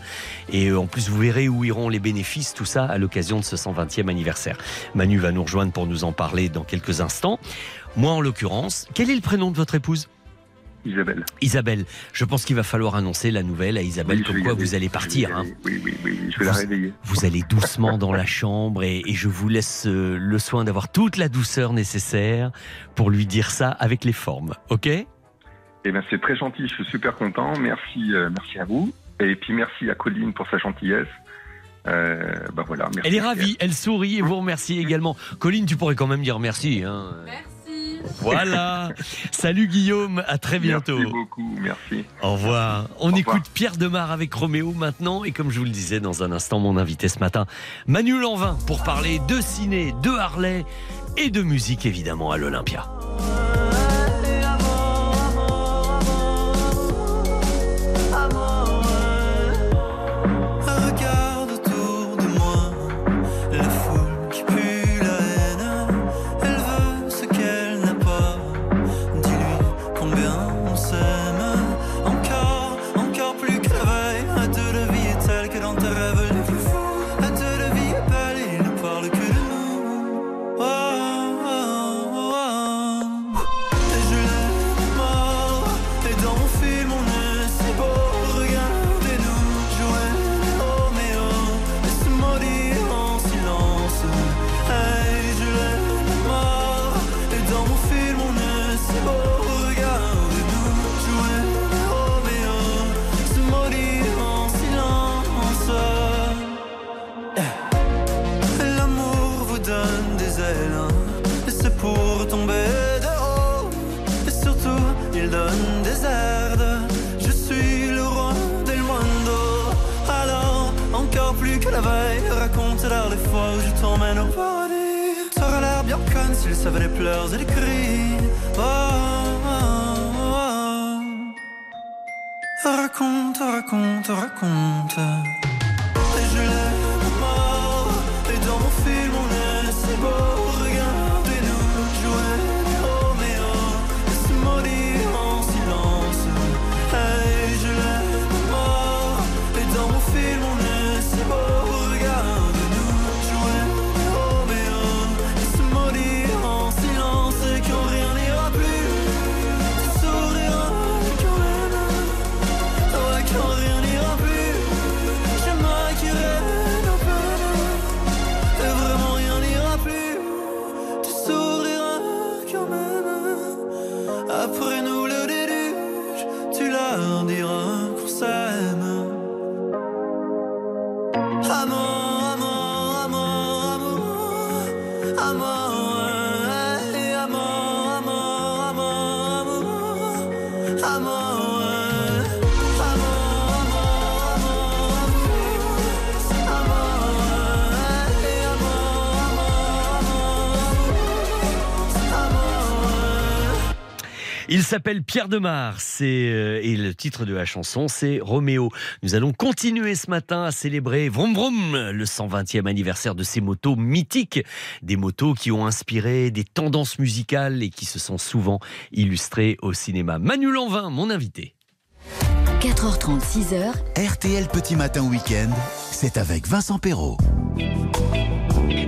[SPEAKER 3] Et en plus, vous verrez où iront les bénéfices, tout ça à l'occasion de ce 120e anniversaire. Manu va nous rejoindre pour nous en parler dans quelques instants. Moi, en l'occurrence, quel est le prénom de votre épouse?
[SPEAKER 22] Isabelle.
[SPEAKER 3] Isabelle, je pense qu'il va falloir annoncer la nouvelle à Isabelle
[SPEAKER 22] Oui,
[SPEAKER 3] comme quoi
[SPEAKER 22] aller.
[SPEAKER 3] vous allez partir. hein.
[SPEAKER 22] aller. Oui, oui, oui, oui, je vais la
[SPEAKER 3] Vous-
[SPEAKER 22] réveiller.
[SPEAKER 3] Vous allez doucement dans la chambre et, et je vous laisse euh, le soin d'avoir toute la douceur nécessaire pour lui dire ça avec les formes, ok?
[SPEAKER 22] Eh bien, c'est très gentil, je suis super content. Merci, euh, merci à vous. Et puis merci à Colline pour sa gentillesse. Euh, bah voilà, merci.
[SPEAKER 3] Elle est ravie, elle sourit et vous remercie également. Colline, tu pourrais quand même dire merci. Hein.
[SPEAKER 16] Merci.
[SPEAKER 3] Voilà. Salut Guillaume, à très bientôt.
[SPEAKER 22] Merci beaucoup, merci.
[SPEAKER 3] Au revoir. On
[SPEAKER 22] Au revoir.
[SPEAKER 3] écoute Pierre Demar avec Roméo maintenant. Et comme je vous le disais dans un instant, mon invité ce matin, Manu Lanvin, pour parler de ciné, de Harley et de musique évidemment à l'Olympia.
[SPEAKER 11] Il
[SPEAKER 3] s'appelle Pierre Demar, c'est euh, et le titre de la chanson c'est Roméo. Nous allons continuer ce matin à célébrer Vroom Vroom, le 120e anniversaire de ces motos mythiques, des motos qui ont inspiré des tendances musicales et qui se sont souvent illustrées au cinéma. Manu Lanvin, mon invité.
[SPEAKER 2] 4h30, 6h,
[SPEAKER 1] RTL Petit Matin Week-end, c'est avec Vincent Perrault.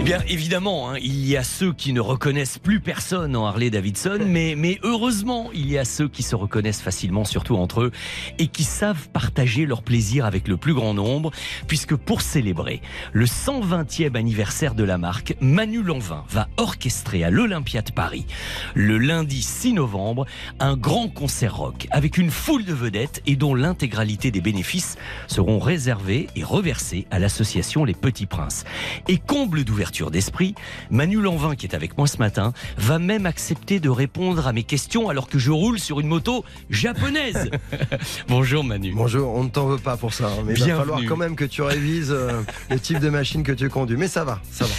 [SPEAKER 3] Eh bien, évidemment, hein, il y a ceux qui ne reconnaissent plus personne en Harley Davidson, mais, mais heureusement, il y a ceux qui se reconnaissent facilement, surtout entre eux, et qui savent partager leur plaisir avec le plus grand nombre, puisque pour célébrer le 120e anniversaire de la marque, Manu Lanvin va orchestrer à l'Olympia de Paris, le lundi 6 novembre, un grand concert rock avec une foule de vedettes et dont l'intégralité des bénéfices seront réservés et reversés à l'association Les Petits Princes. Et comble d'ouverture d'esprit, Manu Lanvin, qui est avec moi ce matin, va même accepter de répondre à mes questions alors que je roule sur une moto japonaise. Bonjour Manu.
[SPEAKER 23] Bonjour, on ne t'en veut pas pour ça, hein, mais il va falloir quand même que tu révises euh, le type de machine que tu conduis. Mais ça va, ça va.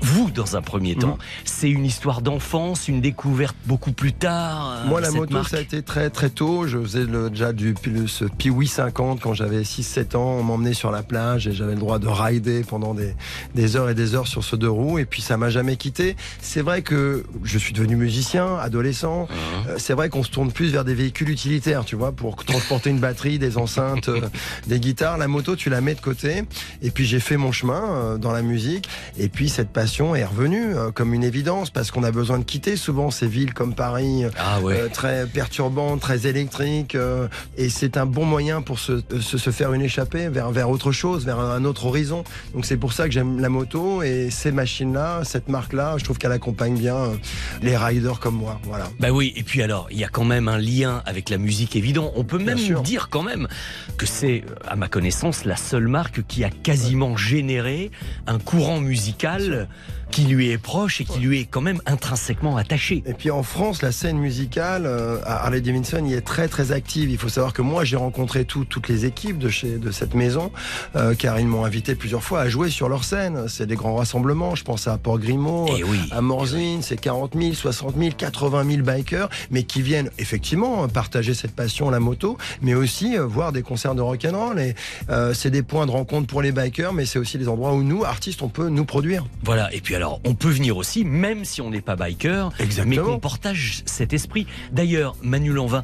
[SPEAKER 3] Vous, dans un premier
[SPEAKER 23] Mhm.
[SPEAKER 3] temps, c'est une histoire d'enfance, une découverte beaucoup plus tard. euh,
[SPEAKER 23] Moi, la
[SPEAKER 3] cette
[SPEAKER 23] moto,
[SPEAKER 3] marque
[SPEAKER 23] ça a été très très tôt. Je faisais le, déjà du ce Piwi 50 quand j'avais 6-7 ans. On m'emmenait sur la plage et j'avais le droit de rider pendant des, des heures et des heures sur ce deux roues. Et puis ça m'a jamais quitté. C'est vrai que je suis devenu musicien, adolescent. Euh, C'est vrai qu'on se tourne plus vers des véhicules utilitaires, tu vois, pour transporter une batterie, des enceintes, euh, des guitares. La moto, tu la mets de côté. Et puis j'ai fait mon chemin euh, dans la musique. Et puis cette passion est revenue comme une évidence parce qu'on a besoin de quitter souvent ces villes comme Paris,
[SPEAKER 3] Ah ouais.
[SPEAKER 23] euh, très perturbantes, très électriques. euh, et c'est un bon moyen pour se, se, se faire une échappée vers, vers autre chose, vers un autre horizon. Donc c'est pour ça que j'aime la moto et ces machines-là, cette marque-là, je trouve qu'elle accompagne bien euh, les riders comme moi. Voilà.
[SPEAKER 3] Bah oui, et puis alors, il y a quand même un lien avec la musique évident. On peut même dire quand même que c'est, euh, à ma connaissance, la seule marque qui a quasiment généré un courant musical qui lui est proche et qui lui est quand même intrinsèquement attaché.
[SPEAKER 23] Et puis en France, la scène musicale euh, à Harley Davidson y est très très active. Il faut savoir que moi, j'ai rencontré tout- toutes les équipes de chez de cette maison, euh, car ils m'ont invité plusieurs fois à jouer sur leur scène. C'est des grands rassemblements. Je pense à Port Grimaud,
[SPEAKER 3] Eh oui,
[SPEAKER 23] à Morzine, c'est 40 000, 60 000, 80 000 bikers, mais qui viennent effectivement partager cette passion la moto, mais aussi euh, voir des concerts de rock and roll. Et euh, c'est des points de rencontre pour les bikers, mais c'est aussi des endroits où nous, artistes, on peut nous produire.
[SPEAKER 3] Voilà, et puis alors, on peut venir aussi, même si on n'est pas biker, mais qu'on partage cet esprit. D'ailleurs, Manu Lanvin,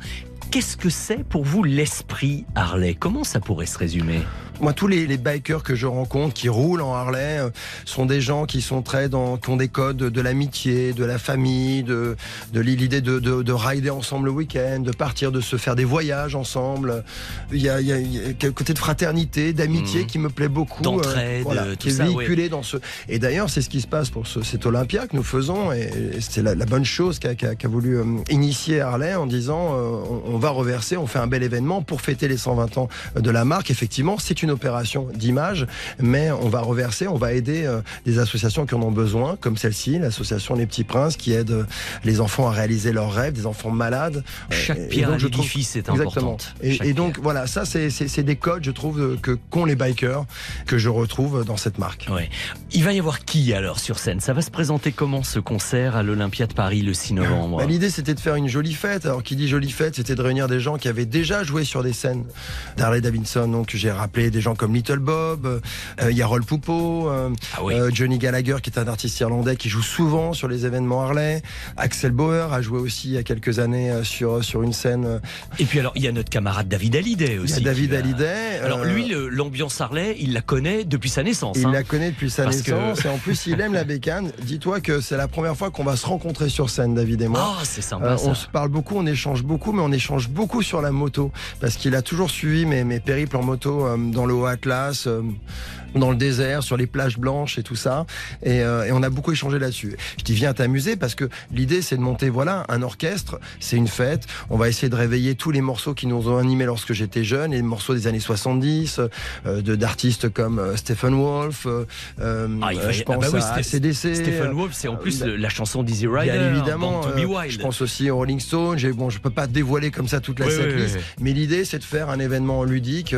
[SPEAKER 3] qu'est-ce que c'est pour vous l'esprit Harley? Comment ça pourrait se résumer?
[SPEAKER 23] Moi, tous les, les bikers que je rencontre qui roulent en Harley euh, sont des gens qui sont très dans, qui ont des codes de l'amitié, de la famille, de, de l'idée de, de, de rider ensemble le week-end, de partir, de se faire des voyages ensemble. Il y a, il y a, il y a quel côté de fraternité, d'amitié
[SPEAKER 3] Mhm.
[SPEAKER 23] qui me plaît beaucoup. euh,
[SPEAKER 3] D'entraide, euh,
[SPEAKER 23] qui est véhiculé
[SPEAKER 3] ouais.
[SPEAKER 23] dans ce. Et d'ailleurs, c'est ce qui se passe pour ce, cet Olympia que nous faisons, et, et c'est la, la bonne chose qu'a qu'a- qu'a voulu euh, initier Harley en disant euh, on, on va reverser, on fait un bel événement pour fêter les 120 ans de la marque. Effectivement, c'est une opération d'image, mais on va reverser, on va aider euh, des associations qui en ont besoin, comme celle-ci, l'association Les Petits Princes, qui aide euh, les enfants à réaliser leurs rêves, des enfants malades.
[SPEAKER 3] Chaque
[SPEAKER 23] Et- et
[SPEAKER 3] pierre
[SPEAKER 23] donc, je trouve-
[SPEAKER 3] est
[SPEAKER 23] Exactement.
[SPEAKER 3] importante.
[SPEAKER 23] Et,
[SPEAKER 3] Chaque
[SPEAKER 23] et donc voilà, ça c'est des codes, je trouve, euh, que qu'ont les bikers, que je retrouve dans cette marque.
[SPEAKER 3] Ouais. Il va y avoir qui alors sur scène? Ça va se présenter comment ce concert à l'Olympia de Paris le 6 novembre?
[SPEAKER 23] Bah, L'idée c'était de faire une jolie fête. Alors qui dit jolie fête, c'était de réunir des gens qui avaient déjà joué sur des scènes d'Harley Davidson. Donc j'ai rappelé des gens comme Little Bob, euh, Yarol Poupeau, euh,
[SPEAKER 3] Ah
[SPEAKER 23] euh, Johnny Gallagher qui est un artiste irlandais qui joue souvent sur les événements Harley. Axel Bauer a joué aussi il y a quelques années euh, sur sur une scène. euh,
[SPEAKER 3] Et puis alors, il y a notre camarade David Hallyday aussi.
[SPEAKER 23] Il y a David
[SPEAKER 3] va-
[SPEAKER 23] Hallyday.
[SPEAKER 3] Alors
[SPEAKER 23] euh,
[SPEAKER 3] lui, l'ambiance Harley, il la connaît depuis sa naissance.
[SPEAKER 23] Il
[SPEAKER 3] hein.
[SPEAKER 23] la connaît depuis sa
[SPEAKER 3] Parce que-
[SPEAKER 23] naissance et en plus il aime la bécane. Dis-toi que c'est la première fois qu'on va se rencontrer sur scène, David et moi.
[SPEAKER 3] Ah, c'est sympa,
[SPEAKER 23] on se parle beaucoup, on échange beaucoup, mais on échange beaucoup sur la moto parce qu'il a toujours suivi mes, mes périples en moto euh, dans le Haut Atlas. Dans le désert, sur les plages blanches et tout ça, et, euh, et on a beaucoup échangé là-dessus. Je dis viens t'amuser parce que l'idée c'est de monter voilà un orchestre, c'est une fête. On va essayer de réveiller tous les morceaux qui nous ont animés lorsque j'étais jeune, les morceaux des années 70, euh, de d'artistes comme euh, Stephen Wolf. euh, euh,
[SPEAKER 3] Ah, il
[SPEAKER 23] je
[SPEAKER 3] ah
[SPEAKER 23] pense
[SPEAKER 3] bah oui,
[SPEAKER 23] à ACDC.
[SPEAKER 3] Stephen Wolf, c'est en plus
[SPEAKER 23] euh,
[SPEAKER 3] le- la chanson d'Easy Rider.
[SPEAKER 23] Bien évidemment,
[SPEAKER 3] be
[SPEAKER 23] euh,
[SPEAKER 3] Wild.
[SPEAKER 23] je pense aussi aux Rolling Stones. Bon, je peux pas dévoiler comme ça toute la
[SPEAKER 3] Oui,
[SPEAKER 23] setlist,
[SPEAKER 3] oui.
[SPEAKER 23] mais l'idée c'est de faire un événement ludique.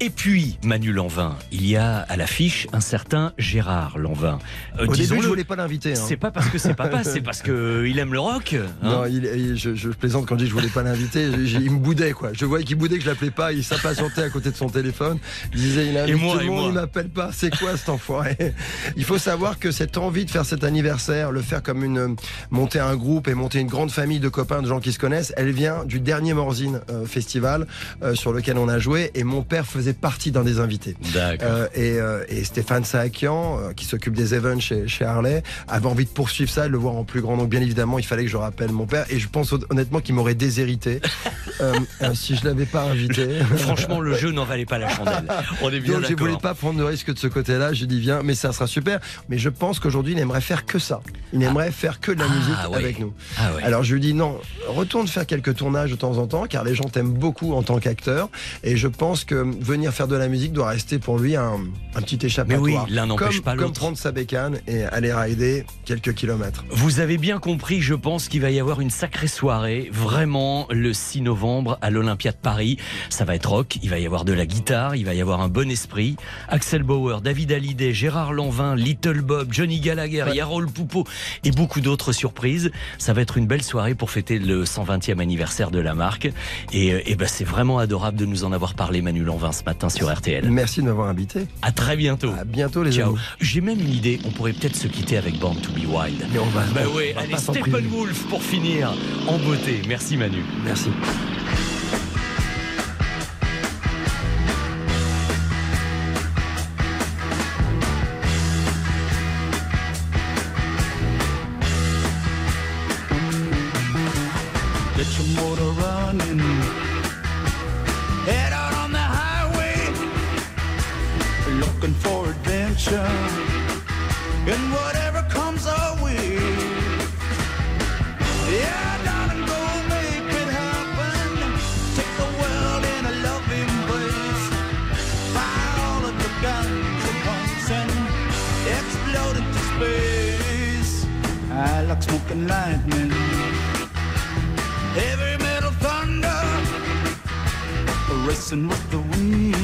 [SPEAKER 3] Et puis, Manu Lanvin, il y a à l'affiche un certain Gérard Lanvin. Euh,
[SPEAKER 23] Au début, je voulais pas l'inviter. hein.
[SPEAKER 3] C'est pas parce que c'est papa, c'est parce qu'il aime le rock. hein.
[SPEAKER 23] Non, il, il- je, je plaisante quand je dis que je voulais pas l'inviter. Il me boudait quoi. Je voyais qu'il boudait que je l'appelais pas. Il s'impatientait à côté de son téléphone. Il disait il invite
[SPEAKER 3] Et moi,
[SPEAKER 23] tout le monde,
[SPEAKER 3] moi.
[SPEAKER 23] il m'appelle pas. C'est quoi cet enfoiré? Il faut savoir que cette envie de faire cet anniversaire, le faire comme une monter un groupe et monter une grande famille de copains, de gens qui se connaissent, elle vient du dernier Morzine euh, festival euh, sur lequel on a joué et mon père faisait partie d'un des invités.
[SPEAKER 3] D'accord.
[SPEAKER 23] Euh, et Et, euh, et Stéphane Saakian, euh, qui s'occupe des events chez, chez Harley, avait envie de poursuivre ça, de le voir en plus grand. Donc bien évidemment, il fallait que je rappelle mon père. Et je pense hon- honnêtement qu'il m'aurait déshérité euh, si je l'avais pas invité.
[SPEAKER 3] Franchement, le jeu n'en valait pas la chandelle. On est bien
[SPEAKER 23] Donc je voulais pas prendre de risque de ce côté-là. J'ai dit viens, mais ça sera super. Mais je pense qu'aujourd'hui, il aimerait faire que ça. Il aimerait faire que de la musique
[SPEAKER 3] ouais.
[SPEAKER 23] avec nous.
[SPEAKER 3] Ah.
[SPEAKER 23] Alors je lui dis non, retourne faire quelques tournages de temps en temps, car les gens t'aiment beaucoup en tant qu'acteur. Et je pense que venir faire de la musique doit rester pour lui un, un petit échappatoire.
[SPEAKER 3] Mais oui, l'un n'empêche
[SPEAKER 23] Comme-
[SPEAKER 3] pas
[SPEAKER 23] Comme
[SPEAKER 3] l'autre.
[SPEAKER 23] prendre sa bécane et aller rider quelques kilomètres.
[SPEAKER 3] Vous avez bien compris, je pense qu'il va y avoir une sacrée soirée, vraiment le 6 novembre à l'Olympia de Paris. Ça va être rock, il va y avoir de la guitare, il va y avoir un bon esprit. Axel Bauer, David Hallyday, Gérard Lanvin, Little Bob, Johnny Gallagher, Yarol Poupeau et beaucoup d'autres surprises. Ça va être une belle soirée pour fêter le 120e anniversaire de la marque. Et, euh, ben, c'est vraiment adorable de nous en avoir parlé, Manu Lanvin, ce matin sur RTL.
[SPEAKER 23] Merci de m'avoir invité.
[SPEAKER 3] À très bientôt.
[SPEAKER 23] À bientôt les
[SPEAKER 3] Ciao.
[SPEAKER 23] amis.
[SPEAKER 3] J'ai même une idée, on pourrait peut-être se quitter avec Born to be Wild.
[SPEAKER 23] Mais on va.
[SPEAKER 3] Bah
[SPEAKER 23] on
[SPEAKER 3] ouais,
[SPEAKER 23] va
[SPEAKER 3] allez. Steppenwolf pour finir en beauté. Merci Manu.
[SPEAKER 23] Merci.
[SPEAKER 11] Lightning. Heavy metal thunder racing with the wind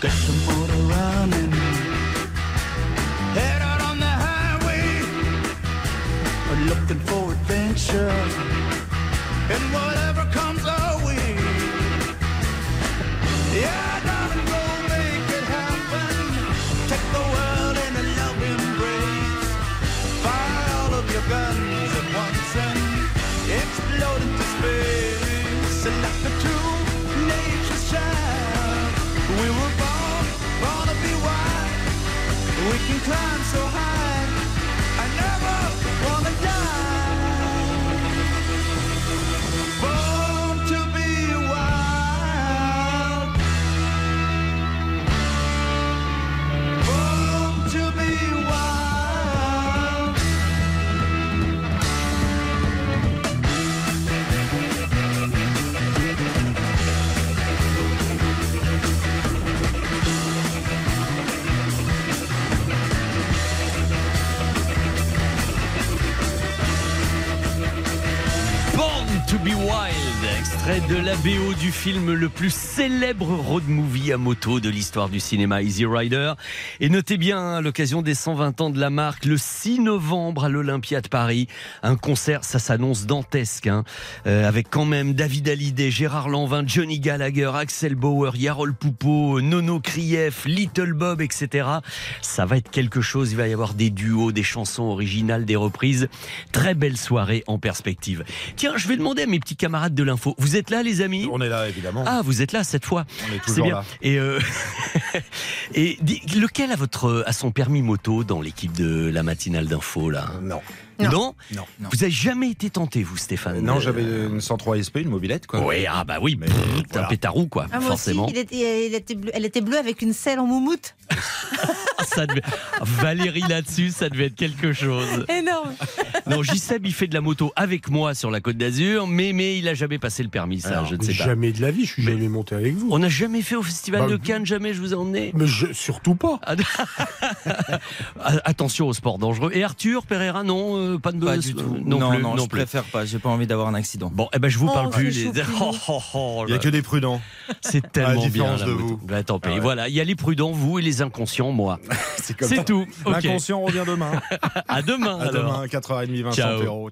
[SPEAKER 11] Get your motor running. Head out on the highway. Looking for adventure. And whatever comes our way. Yeah, climb so
[SPEAKER 3] extrait de la BO du film le plus célèbre road movie à moto de l'histoire du cinéma Easy Rider. Et notez bien, à l'occasion des 120 ans de la marque, le 6 novembre à l'Olympia de Paris, un concert, ça s'annonce dantesque, hein, euh, avec quand même David Hallyday, Gérard Lanvin, Johnny Gallagher, Axel Bauer, Yarol Poupeau, Nono Krief, Little Bob, etc. Ça va être quelque chose, il va y avoir des duos, des chansons originales, des reprises. Très belle soirée en perspective. Tiens, je vais demander à mes petits camarades de l'info. Vous êtes là, les amis?
[SPEAKER 18] On est là, évidemment.
[SPEAKER 3] Ah, vous êtes là cette fois.
[SPEAKER 18] On est
[SPEAKER 3] C'est bien.
[SPEAKER 18] là.
[SPEAKER 3] Et, euh, et lequel a votre a son permis moto dans l'équipe de la matinale d'info là?
[SPEAKER 18] Non.
[SPEAKER 3] Non.
[SPEAKER 18] Non.
[SPEAKER 3] Vous avez jamais été tenté, vous, Stéphane
[SPEAKER 18] Non,
[SPEAKER 3] Euh,
[SPEAKER 18] j'avais une 103 SP, une mobilette, quoi.
[SPEAKER 3] Oui, ah bah oui,
[SPEAKER 18] Mais
[SPEAKER 3] pff,
[SPEAKER 18] voilà.
[SPEAKER 3] un pétarou quoi,
[SPEAKER 16] Ah, moi
[SPEAKER 3] forcément.
[SPEAKER 16] aussi, il était, il était bleu- elle était bleue avec une selle en moumoute.
[SPEAKER 3] Ça devait- Valérie là-dessus, ça devait être quelque chose.
[SPEAKER 16] Énorme.
[SPEAKER 3] Non, Giseb, il fait de la moto avec moi sur la Côte d'Azur, mais, mais il a jamais passé le permis, ça,
[SPEAKER 18] Alors,
[SPEAKER 3] je ne sais pas.
[SPEAKER 24] Jamais de la vie, je suis jamais monté avec vous.
[SPEAKER 3] On n'a jamais fait au Festival
[SPEAKER 24] Bah,
[SPEAKER 3] de Cannes, jamais je vous ai emmené.
[SPEAKER 24] Mais je- surtout pas.
[SPEAKER 3] Ah, Attention au sport dangereux. Et Arthur Pereira, non, euh, pas de
[SPEAKER 25] Pas du tout.
[SPEAKER 3] Non,
[SPEAKER 25] non,
[SPEAKER 3] plus,
[SPEAKER 25] non,
[SPEAKER 3] non
[SPEAKER 25] je
[SPEAKER 3] plus.
[SPEAKER 25] préfère pas. J'ai pas envie d'avoir un accident.
[SPEAKER 3] Bon, eh ben je vous
[SPEAKER 25] Oh,
[SPEAKER 3] parle plus.
[SPEAKER 25] c'est
[SPEAKER 3] les-
[SPEAKER 25] choupi.
[SPEAKER 3] Oh, oh, oh,
[SPEAKER 18] Il n'y a que des prudents.
[SPEAKER 3] C'est tellement bien. la
[SPEAKER 18] de vous.
[SPEAKER 3] Bah, tant pis.
[SPEAKER 18] Ah ouais.
[SPEAKER 3] Voilà, il y a les prudents, vous, et les inconscients, moi.
[SPEAKER 18] C'est comme ça.
[SPEAKER 3] C'est tout. Ok.
[SPEAKER 18] L'inconscient revient demain.
[SPEAKER 3] À demain.
[SPEAKER 18] À
[SPEAKER 3] alors.
[SPEAKER 18] demain, 4h30, Vincent. Perrault.